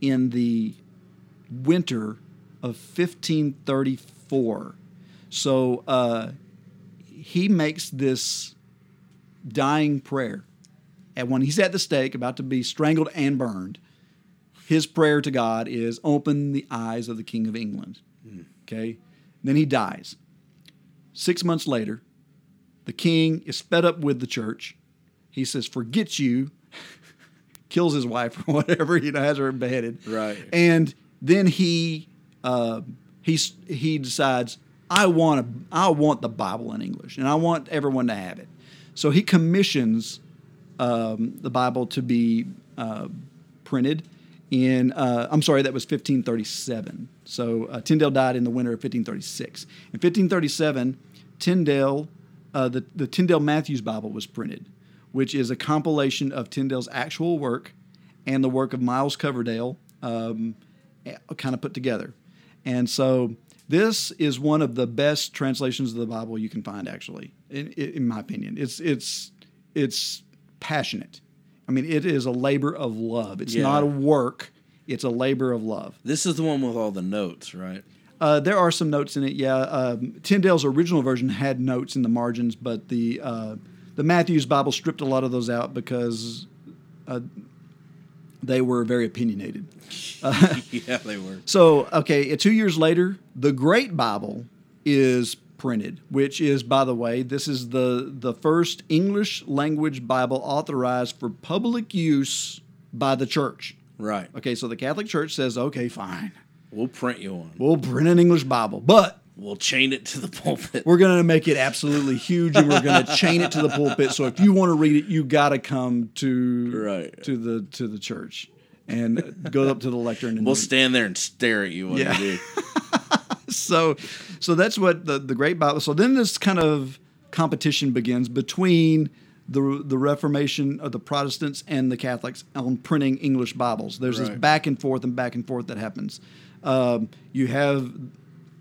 A: in the winter of 1534. So uh, he makes this dying prayer, and when he's at the stake, about to be strangled and burned, his prayer to God is, "Open the eyes of the King of England." Okay, then he dies. Six months later, the king is fed up with the church. He says, "Forget you." [laughs] Kills his wife or [laughs] whatever, you know, has her beheaded.
B: Right.
A: And then he uh, he's he decides, I want to, I want the Bible in English, and I want everyone to have it. So he commissions um, the Bible to be uh, printed in. Uh, I'm sorry, that was 1537. So uh, Tyndale died in the winter of 1536. In 1537, Tyndale, uh, the the Tyndale Matthews Bible was printed, which is a compilation of Tyndale's actual work and the work of Miles Coverdale, um, kind of put together. And so this is one of the best translations of the Bible you can find, actually, in, in my opinion. It's it's it's passionate. I mean, it is a labor of love. It's
B: Yeah.
A: not a work. It's a labor of love.
B: This is the one with all the notes, right?
A: Uh, there are some notes in it. Yeah, um, Tyndale's original version had notes in the margins, but the uh, the Matthews Bible stripped a lot of those out because uh, they were very opinionated. [laughs]
B: yeah, they were. [laughs]
A: So, okay, uh, two years later, the Great Bible is printed, which is, by the way, this is the the first English language Bible authorized for public use by the church.
B: Right.
A: Okay, so the Catholic Church says, okay, fine,
B: We'll print you one.
A: we'll print an English Bible, but
B: We'll chain it to the pulpit.
A: We're going to make it absolutely huge, and we're going to chain it to the pulpit. So if you want to read it, you got to come to
B: Right.
A: to the to the church and go up to the lectern. And
B: We'll stand there and stare at you
A: Yeah.
B: you do. [laughs]
A: so so that's what the, the great bible so then this kind of competition begins between the the reformation of the protestants and the catholics on printing english bibles there's this back and forth and back and forth that happens um, you have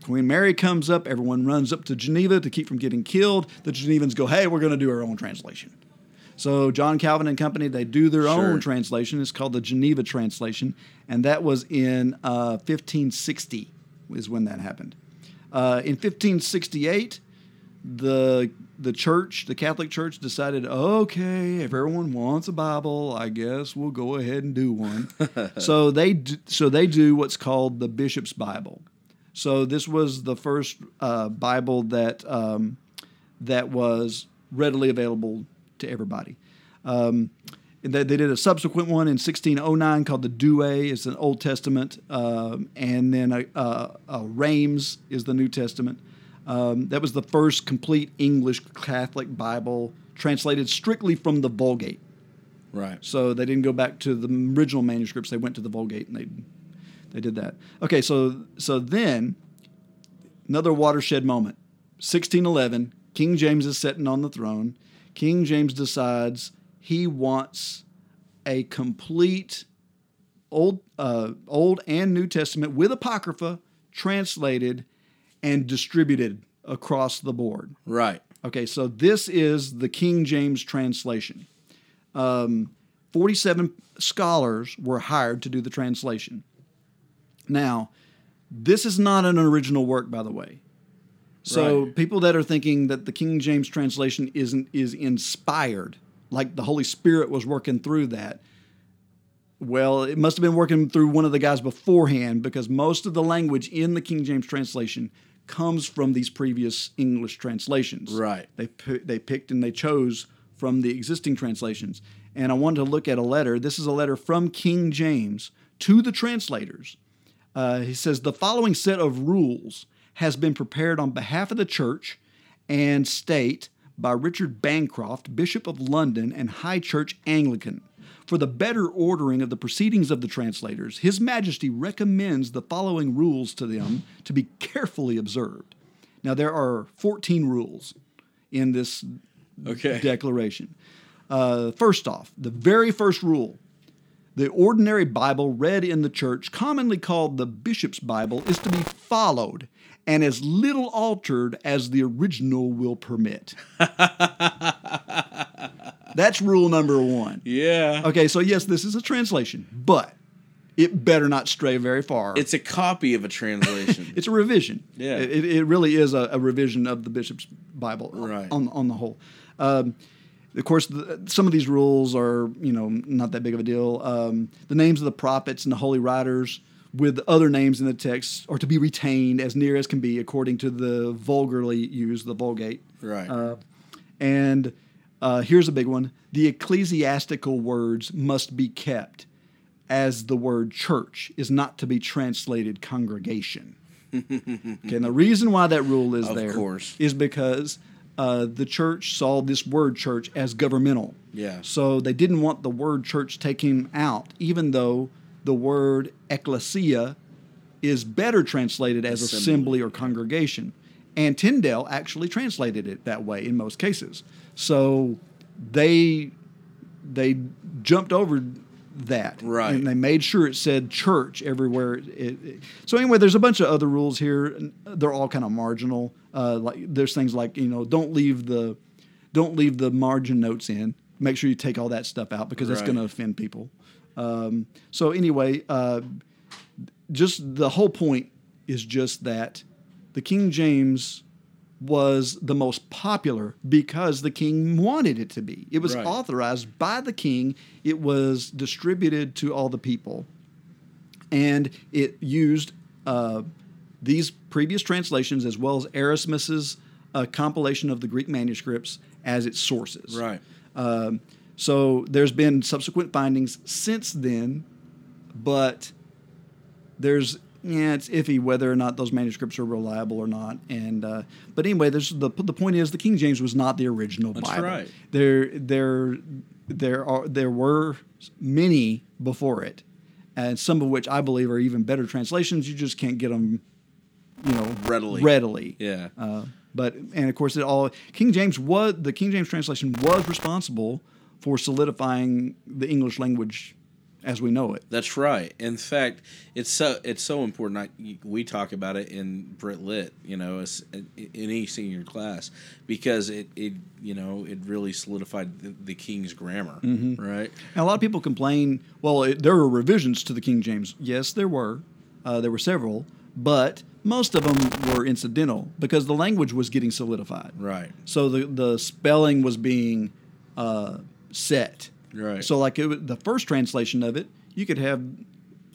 A: queen mary comes up everyone runs up to geneva to keep from getting killed the genevans go hey we're going to do our own translation so John Calvin and Company, they do their
B: Sure.
A: own translation. It's called the Geneva translation, and that was in uh, 1560 is when that happened. Uh, in 1568, the the church, the Catholic Church, decided, okay, if everyone wants a Bible, I guess we'll go ahead and do one. [laughs] so they d- so they do what's called the Bishop's Bible. So this was the first uh, Bible that um, that was readily available to everybody. Um, they, they did a subsequent one in 1609 called the Douay. It's an Old Testament, um, and then a, a, a Reims is the New Testament. Um, that was the first complete English Catholic Bible translated strictly from the Vulgate.
B: Right.
A: So they didn't go back to the original manuscripts. They went to the Vulgate and they they did that. Okay, so so then another watershed moment. 1611, King James is sitting on the throne. King James decides he wants a complete old uh, old and New Testament with apocrypha translated and distributed across the board.
B: Right.
A: Okay, so this is the King James translation. Um, 47 scholars were hired to do the translation. Now, this is not an original work, by the way. So
B: Right.
A: people that are thinking that the King James translation isn't is inspired, like the Holy Spirit was working through that. Well, it must have been working through one of the guys beforehand because most of the language in the King James translation comes from these previous English translations.
B: Right.
A: They they picked and they chose from the existing translations. And I wanted to look at a letter. This is a letter from King James to the translators. Uh, he says the following set of rules has been prepared on behalf of the church and state by Richard Bancroft, Bishop of London and High Church Anglican. For the better ordering of the proceedings of the translators, His Majesty recommends the following rules to them to be carefully observed. Now, there are 14 rules in this
B: Okay.
A: declaration. Uh, first off, the very first rule the ordinary Bible read in the church, commonly called the bishop's Bible, is to be followed and as little altered as the original will permit. [laughs] That's rule number one.
B: Yeah.
A: Okay, so yes, this is a translation, but it better not stray very far.
B: It's a copy of a translation. [laughs]
A: It's a revision.
B: Yeah.
A: it, it really is a, a revision of the bishop's Bible
B: Right.
A: on on the whole. Um, of course, the, some of these rules are you know not that big of a deal. Um, the names of the prophets and the holy writers with other names in the text are to be retained as near as can be according to the vulgarly used the Vulgate.
B: right.
A: Uh, and uh, here's a big one the ecclesiastical words must be kept, as the word church is not to be translated congregation. [laughs] okay, and the reason why that rule is
B: Of
A: there
B: course.
A: is because uh, the church saw this word church as governmental.
B: Yeah.
A: So they didn't want the word church taken out, even though the word ecclesia is better translated as
B: Assembly.
A: assembly or congregation. And Tyndale actually translated it that way in most cases. So they they jumped over that,
B: Right.
A: And they made sure it said church everywhere. It, it- so anyway, there's a bunch of other rules here. They're all kind of marginal. Uh, like there's things like you know don't leave the don't leave the margin notes in. Make sure you take all that stuff out because
B: Right.
A: going to offend people. Um, so anyway, uh, just the whole point is just that the King James was the most popular because the king wanted it to be. It was
B: Right.
A: authorized by the king. It was distributed to all the people, and it used uh, these previous translations as well as Erasmus's uh, compilation of the Greek manuscripts as its sources.
B: right.
A: Um, so there's been subsequent findings since then, but there's yeah, it's iffy whether or not those manuscripts are reliable or not. And uh, but anyway, there's the the point is the King James was not the original Bible.
B: That's
A: Bible.
B: right.
A: There there there are there were many before it, and some of which I believe are even better translations. You just can't get them, you know,
B: Readily.
A: Readily.
B: Yeah.
A: Uh, but and of course it all King James was the King James translation was responsible for solidifying the English language as we know it.
B: That's right. In fact, it's so it's so important. I, we talk about it in Brit Lit, you know, as, in any senior class, because it, it you know it really solidified the, the King's grammar,
A: Mm-hmm.
B: right?
A: And a lot of people complain. Well, it, there were revisions to the King James. Yes, there were. Uh, there were several, but most of them were incidental because the language was getting solidified.
B: Right.
A: So the the spelling was being uh, set.
B: Right.
A: So like it, the first translation of it, you could have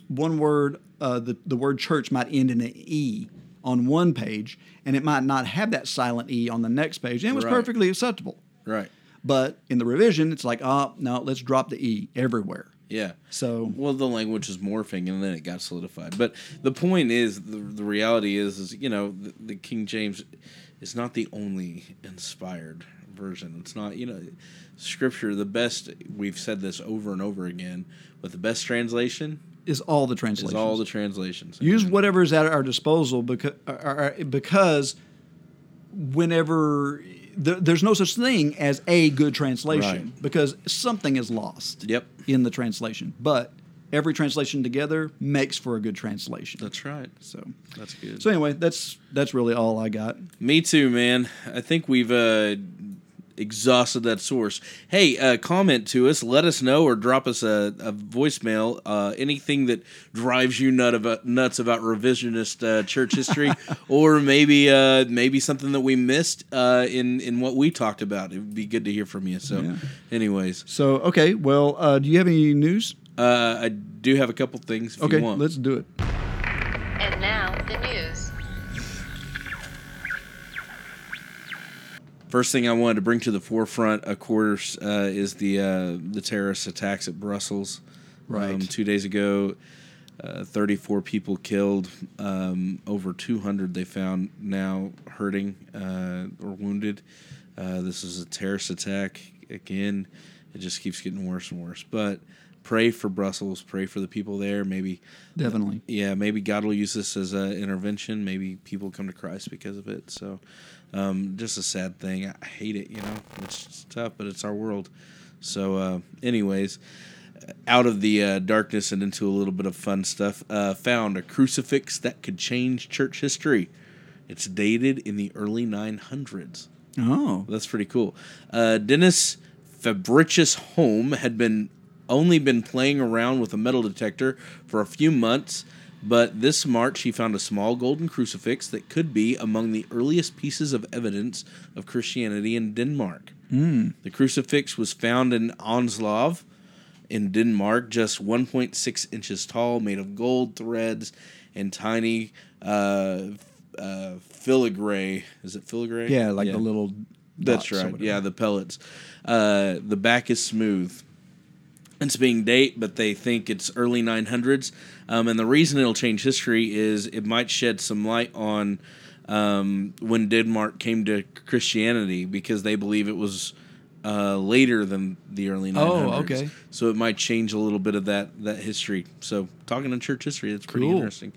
A: one word. Uh, the the word church might end in an e on one page, and it might not have that silent e on the next page, and it was
B: Right.
A: perfectly acceptable.
B: Right.
A: But in the revision, it's like, oh no, let's drop the e everywhere.
B: Yeah.
A: So
B: Well, the language is morphing, and then it got solidified. But the point is, the, the reality is, is you know, the, the King James is not the only inspired version. It's not, you know, Scripture. The best. We've said this over and over again, but the best translation
A: is all the translations.
B: is all the translations.
A: Use whatever is at our disposal because uh, uh, uh, because whenever th- there's no such thing as a good translation
B: Right.
A: because something is lost.
B: Yep.
A: In the translation, but every translation together makes for a good translation.
B: That's right.
A: so.
B: That's good.
A: So anyway, that's that's really all I got.
B: Me too, man. I think we've uh, exhausted that source. Hey, uh, comment to us, let us know, or drop us a, a voicemail. Uh, anything that drives you nut about, nuts about revisionist uh, church history, [laughs] or maybe uh, maybe something that we missed uh, in in what we talked about. It would be good to hear from you. So,
A: Yeah.
B: anyways,
A: So okay, well, uh, do you have any news?
B: uh, I do have a couple things. If
A: Okay,
B: you want.
A: let's do it.
D: And now, the news.
B: First thing I wanted to bring to the forefront, of course, uh, is the uh, the terrorist attacks at Brussels.
A: Right.
B: Um, two days ago, uh, 34 people killed, um, over 200 they found now hurting uh, or wounded. Uh, this is a terrorist attack. Again, it just keeps getting worse and worse. But pray for Brussels. Pray for the people there. Maybe
A: Definitely.
B: yeah, maybe God will use this as an intervention. Maybe people come to Christ because of it. So, um, just a sad thing. I hate it. You know, it's, tough, but it's our world. So, uh, anyways, out of the uh, darkness and into a little bit of fun stuff. Uh, found a crucifix that could change church history. It's dated in the early 900s.
A: Oh,
B: That's pretty cool. Uh, Dennis Fabricius Holm had been only been playing around with a metal detector for a few months, but this March he found a small golden crucifix that could be among the earliest pieces of evidence of Christianity in Denmark. The crucifix was found in Aunslev in Denmark, just 1.6 inches tall, made of gold threads and tiny uh, uh, filigree. Is it filigree?
A: yeah, like the little.
B: That's right. Yeah, the pellets. Uh, the back is smooth. It's being date, but they think it's early 900s. Um, and the reason it'll change history is it might shed some light on um, when Denmark came to Christianity because they believe it was uh, later than the early 900s.
A: Oh, okay.
B: So it might change a little bit of that that history. So talking to church history, that's pretty
A: Cool.
B: interesting.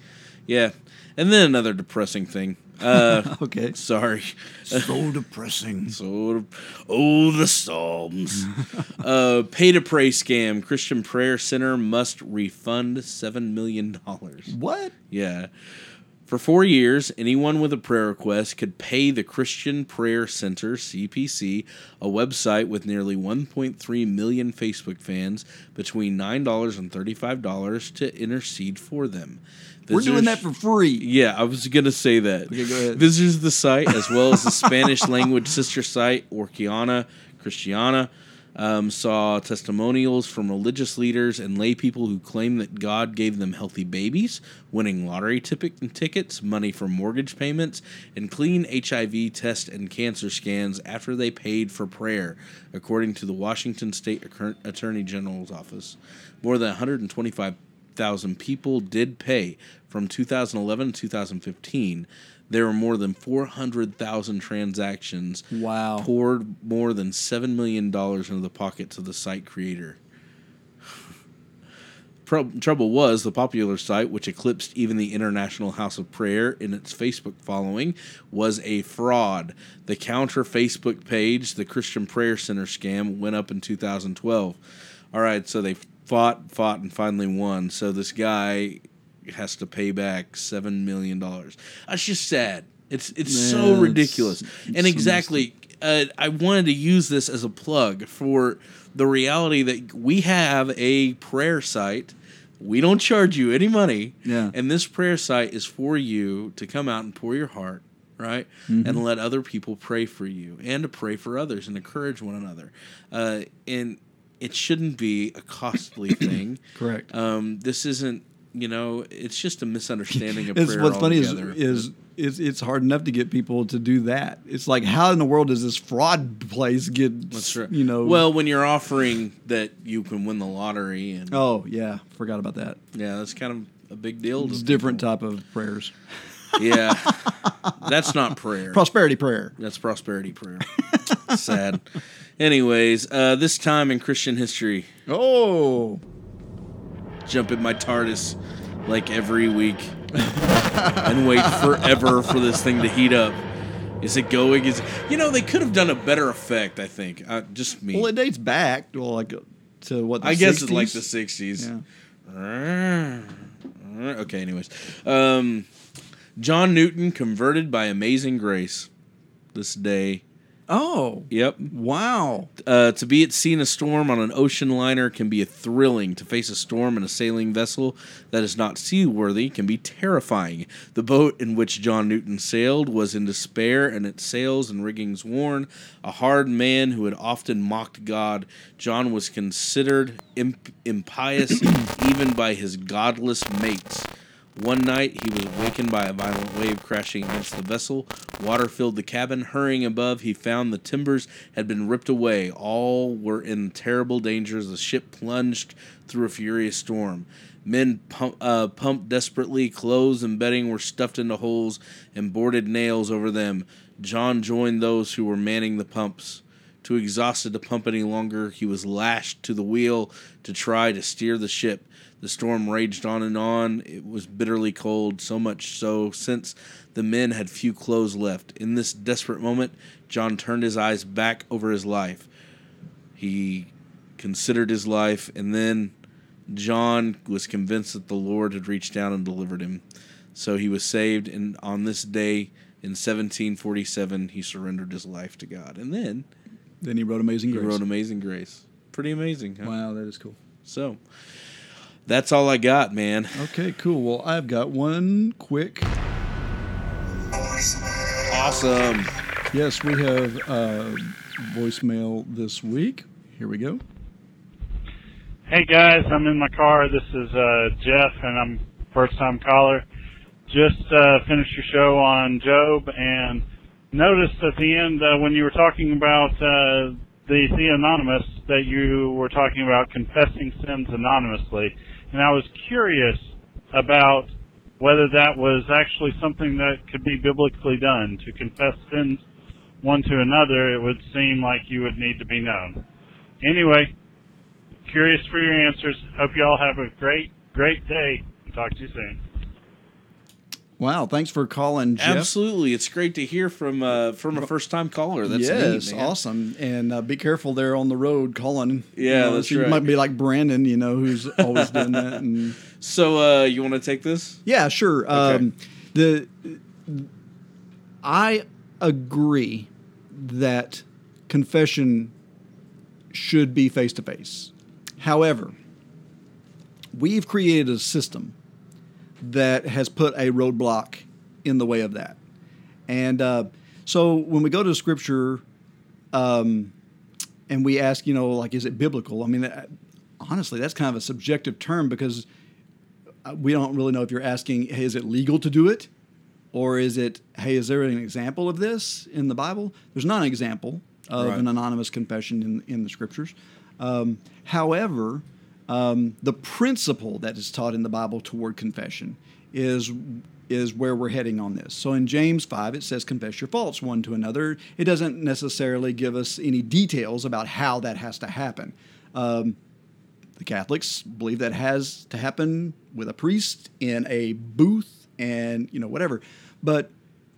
B: Yeah. And then another depressing thing. Uh, [laughs]
A: Okay.
B: sorry.
A: So depressing. [laughs]
B: So, oh, the Psalms. [laughs] uh, pay to pray scam. Christian Prayer Center must refund $7 million.
A: What?
B: Yeah. For four years, anyone with a prayer request could pay the Christian Prayer Center, CPC, a website with nearly 1.3 million Facebook fans, between $9 and $35 to intercede for them.
A: We're doing that for free.
B: yeah, I was gonna say that.
A: Okay, go ahead.
B: Visitors to the site, as well as the [laughs] Spanish language sister site Orquiana Christiana, um, saw testimonials from religious leaders and lay people who claim that God gave them healthy babies, winning lottery tipi- tickets, money for mortgage payments, and clean HIV test and cancer scans after they paid for prayer, according to the Washington State Accur- Attorney General's office. More than 125 thousand people did pay from 2011 to 2015. There were more than 400,000 transactions.
A: Wow.
B: Poured more than $7 million into the pockets of the site creator. Pro- trouble was, the popular site, which eclipsed even the International House of Prayer in its Facebook following, was a fraud. The counter Facebook page, the Christian Prayer Center scam, went up in 2012. All right, so they fought, fought, and finally won. So this guy has to pay back seven million dollars. That's just sad. It's it's
A: Yeah,
B: so
A: it's-
B: ridiculous.
A: it's
B: and exactly, uh, I wanted to use this as a plug for the reality that we have a prayer site. We don't charge you any money.
A: Yeah.
B: And this prayer site is for you to come out and pour your heart, right?
A: Mm-hmm.
B: And let other people pray for you and to pray for others and encourage one another. Uh, and it shouldn't be a costly [coughs] thing.
A: Correct.
B: Um, this isn't, you know, it's just a misunderstanding of prayer
A: what's funny is,
B: altogether.
A: is it's it's hard enough to get people to do that. It's like how in the world does this fraud place get
B: That's right.
A: you know
B: well, when you're offering that you can win the lottery, and
A: Oh yeah, forgot about that.
B: yeah, that's kind of a big deal.
A: It's different
B: people.
A: type of prayers.
B: Yeah, that's not prayer.
A: Prosperity prayer.
B: That's prosperity prayer. Sad. Anyways, uh, this time in Christian history,
A: Oh,
B: jump in my TARDIS like every week and wait forever for this thing to heat up. Is it going? Is it, you know they could have done a better effect. I think. Uh, just me.
A: well, it dates back well, like uh, to what the
B: I guess
A: 60s?
B: it's like the '60s.
A: Yeah.
B: Okay. Anyways, um, John Newton converted by amazing grace. This day.
A: Oh,
B: Yep.
A: wow.
B: Uh, to be at sea in a storm on an ocean liner can be thrilling. To face a storm in a sailing vessel that is not seaworthy can be terrifying. The boat in which John Newton sailed was in despair and its sails and riggings worn. A hard man who had often mocked God, John was considered imp- impious [coughs] even by his godless mates. One night he was awakened by a violent wave crashing against the vessel. Water filled the cabin. Hurrying above, he found the timbers had been ripped away. All were in terrible danger as the ship plunged through a furious storm. Men pump, uh, pumped desperately. Clothes and bedding were stuffed into holes and boarded nails over them. John joined those who were manning the pumps. Too exhausted to pump any longer, he was lashed to the wheel to try to steer the ship. The storm raged on and on. It was bitterly cold, so much so since the men had few clothes left. In this desperate moment, John turned his eyes back over his life. He considered his life, and then John was convinced that the Lord had reached down and delivered him. So he was saved, and on this day in 1747, he surrendered his life to God. And then
A: Then he wrote Amazing Grace.
B: he wrote Amazing Grace. Pretty amazing, huh?
A: wow, that is cool.
B: So that's all I got, man.
A: Okay, cool. Well, I've got one quick.
B: Awesome.
A: Yes, we have uh, voicemail this week. Here we go.
G: Hey guys, I'm in my car. This is uh, Jeff, and I'm first time caller. Just uh, finished your show on Job, and noticed at the end uh, when you were talking about uh, the Anonymous that you were talking about confessing sins anonymously, and I was curious about whether that was actually something that could be biblically done to confess sins one to another. It would seem like you would need to be known. Anyway, curious for your answers. Hope you all have a great, great day. Talk to you soon.
A: Wow, thanks for calling, Jeff.
B: Absolutely. It's great to hear from uh, from a first time caller. That's
A: yes,
B: neat,
A: awesome. And uh, be careful there on the road calling.
B: Yeah,
A: You know,
B: that's
A: so You
B: right.
A: might be like Brandon, you know, who's always doing that. [laughs] And
B: So uh, you want to take this?
A: yeah, sure. Um, the I agree that confession should be face to face. However, we've created a system that has put a roadblock in the way of that. And uh, so when we go to scripture um, and we ask, you know, like, is it biblical? I mean, honestly, that's kind of a subjective term because uh, we don't really know if you're asking, hey, is it legal to do it? Or is it, hey, is there an example of this in the Bible? There's not an example of
B: Right.
A: an anonymous confession in, in the scriptures. Um, however, um, the principle that is taught in the Bible toward confession is is where we're heading on this. So in James 5 it says confess your faults one to another. It doesn't necessarily give us any details about how that has to happen. Um, the Catholics believe that has to happen with a priest in a booth and you know whatever. But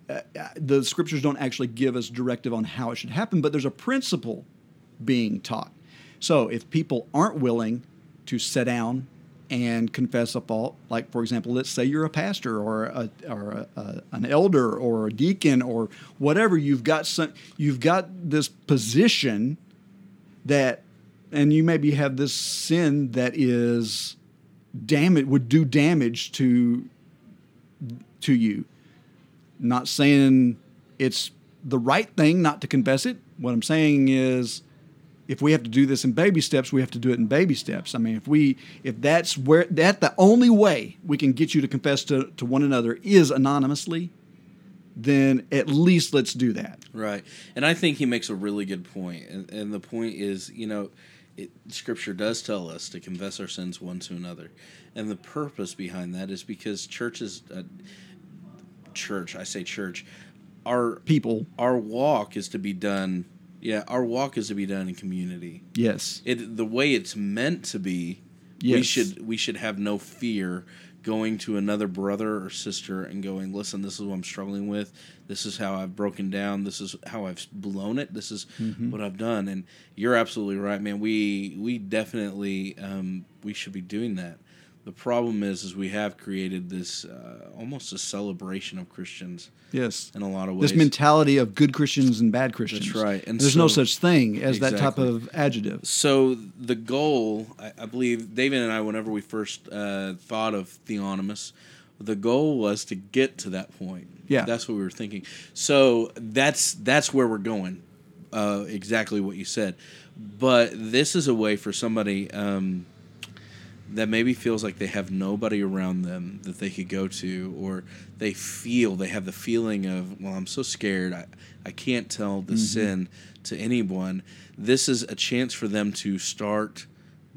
A: uh, uh, the scriptures don't actually give us directive on how it should happen, but there's a principle being taught. So if people aren't willing to sit down and confess a fault, like for example, let's say you're a pastor or a, or a, a, an elder or a deacon or whatever, you've got some, you've got this position that, and you maybe have this sin that is damage would do damage to to you. Not saying it's the right thing not to confess it. What I'm saying is if we have to do this in baby steps, we have to do it in baby steps. I mean, if we if that's where that the only way we can get you to confess to, to one another is anonymously, then at least let's do that.
B: Right. And I think he makes a really good point. And, and the point is, you know, it, scripture does tell us to confess our sins one to another. And the purpose behind that is because churches, uh, church, I say church, our
A: People,
B: our walk is to be done. Yeah, our walk is to be done in community.
A: yes.
B: It the way it's meant to be. We should we should have no fear going to another brother or sister and going, listen, this is what I'm struggling with. This is how I've broken down. This is how I've blown it. This is
A: Mm-hmm.
B: what I've done. And you're absolutely right, man. We we definitely um, we should be doing that. The problem is, is we have created this uh, almost a celebration of Christians
A: Yes.
B: in a lot of ways.
A: This mentality of good Christians and bad Christians.
B: That's right. And
A: there's no such thing as that type of adjective.
B: So the goal, I, I believe, David and I, whenever we first uh, thought of Theonomous, the goal was to get to that point.
A: Yeah.
B: that's what we were thinking. So that's that's where we're going. Uh, exactly what you said, but this is a way for somebody um, that maybe feels like they have nobody around them that they could go to, or they feel they have the feeling of, well, I'm so scared, I, I can't tell
A: Mm-hmm.
B: the sin to anyone. This is a chance for them to start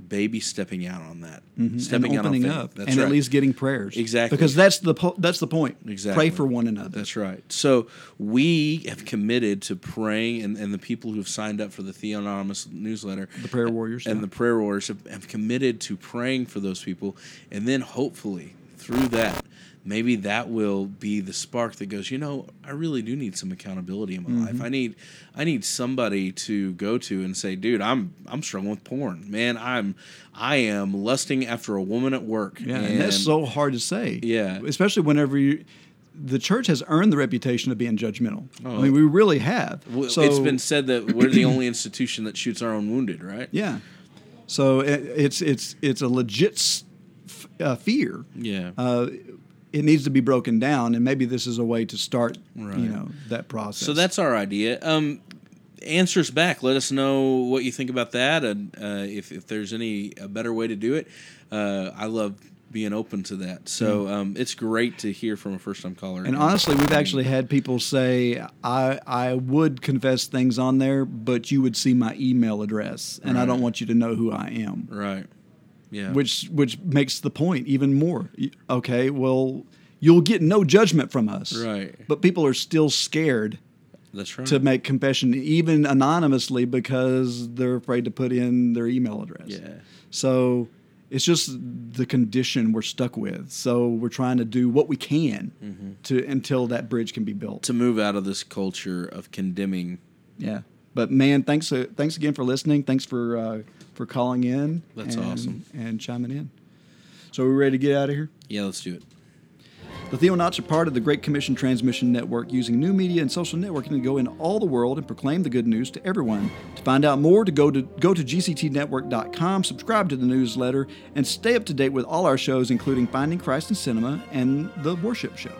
B: baby stepping out on that, mm-hmm. stepping
A: and
B: out on
A: opening
B: faith.
A: up
B: That's
A: and
B: right.
A: at least getting prayers
B: Exactly.
A: because that's the po- that's the point
B: Exactly.
A: pray for one another
B: That's right. So we have committed to praying, and, and the people who've signed up for the Theonomous newsletter,
A: The prayer warriors,
B: and
A: yeah.
B: the prayer warriors have, have committed to praying for those people, and then hopefully through that, maybe that will be the spark that goes. You know, I really do need some accountability in my
A: Mm-hmm.
B: life. I need, I need somebody to go to and say, dude, I'm I'm struggling with porn, man. I'm I am lusting after a woman at work.
A: yeah and, that's so hard to say
B: Yeah.
A: especially whenever you the church has earned the reputation of being judgmental
B: Oh.
A: i mean we really have
B: Well,
A: so
B: it's been said that we're the only institution that shoots our own wounded, right?
A: yeah so it, it's it's it's a legit f- uh, fear
B: Yeah.
A: uh, it needs to be broken down and maybe this is a way to start
B: Right.
A: you know that process
B: so that's our idea. Um, answers back. Let us know what you think about that, and uh, if if there's any a better way to do it. Uh, I love being open to that. So um, it's great to hear from a first time caller.
A: Mm. And honestly, we've actually had people say, I, I would confess things on there, but you would see my email address, and I don't want you to know who I am.
B: right. Yeah.
A: Which which makes the point even more. Okay, well, you'll get no judgment from us.
B: Right.
A: But people are still scared
B: that's right.
A: to make confession, even anonymously, because they're afraid to put in their email address.
B: yeah.
A: So it's just the condition we're stuck with. So we're trying to do what we can
B: Mm-hmm.
A: to until that bridge can be built.
B: To move out of this culture of condemning.
A: Yeah. But man, thanks uh, thanks again for listening. Thanks for uh, for calling in.
B: That's
A: and-
B: awesome.
A: And chiming in. So are we ready to get out of here?
B: Yeah, let's do it.
A: The Theonauts are part of the Great Commission Transmission Network using new media and social networking to go in all the world and proclaim the good news to everyone. To find out more, to go to go to gctnetwork.com, subscribe to the newsletter, and stay up to date with all our shows, including Finding Christ in Cinema and the Worship Show.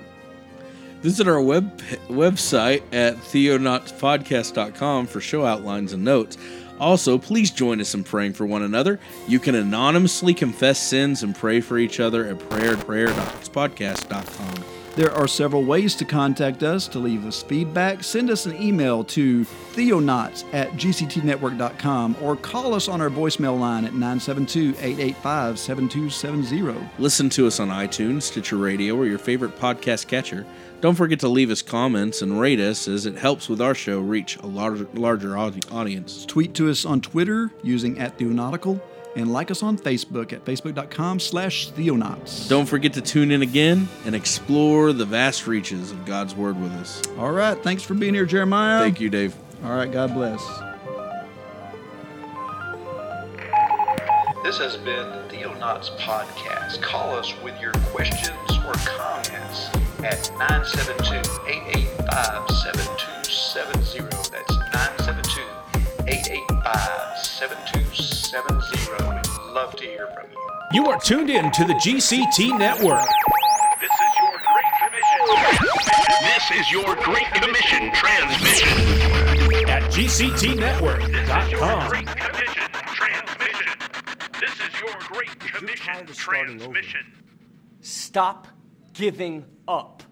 B: Visit our web website at theonautspodcast.com for show outlines and notes. Also, please join us in praying for one another. You can anonymously confess sins and pray for each other at prayer prayerpodcast.com.
A: There are several ways to contact us to leave us feedback. Send us an email to theonauts at gctnetwork.com or call us on our voicemail line at 972 885 7270.
B: Listen to us on iTunes, Stitcher Radio, or your favorite podcast catcher. Don't forget to leave us comments and rate us as it helps with our show reach a larger, larger audience.
A: Tweet to us on Twitter using at Theonautical and like us on Facebook at facebook.com slash theonauts.
B: Don't forget to tune in again and explore the vast reaches of God's Word with us.
A: All right. Thanks for being here, Jeremiah.
B: Thank you, Dave.
A: All right. God bless.
H: This has been the Theonauts Podcast. Call us with your questions or comments at 972-885-7270. That's 972-885-7270. We'd love to hear from you.
I: You are tuned in to the GCT Network.
J: This is your Great Commission. This is your Great Commission transmission.
I: At
J: This is your
I: GCTNetwork.com.
J: Great Commission transmission. This is your Great Commission
K: tired over?
J: transmission.
K: Stop giving up.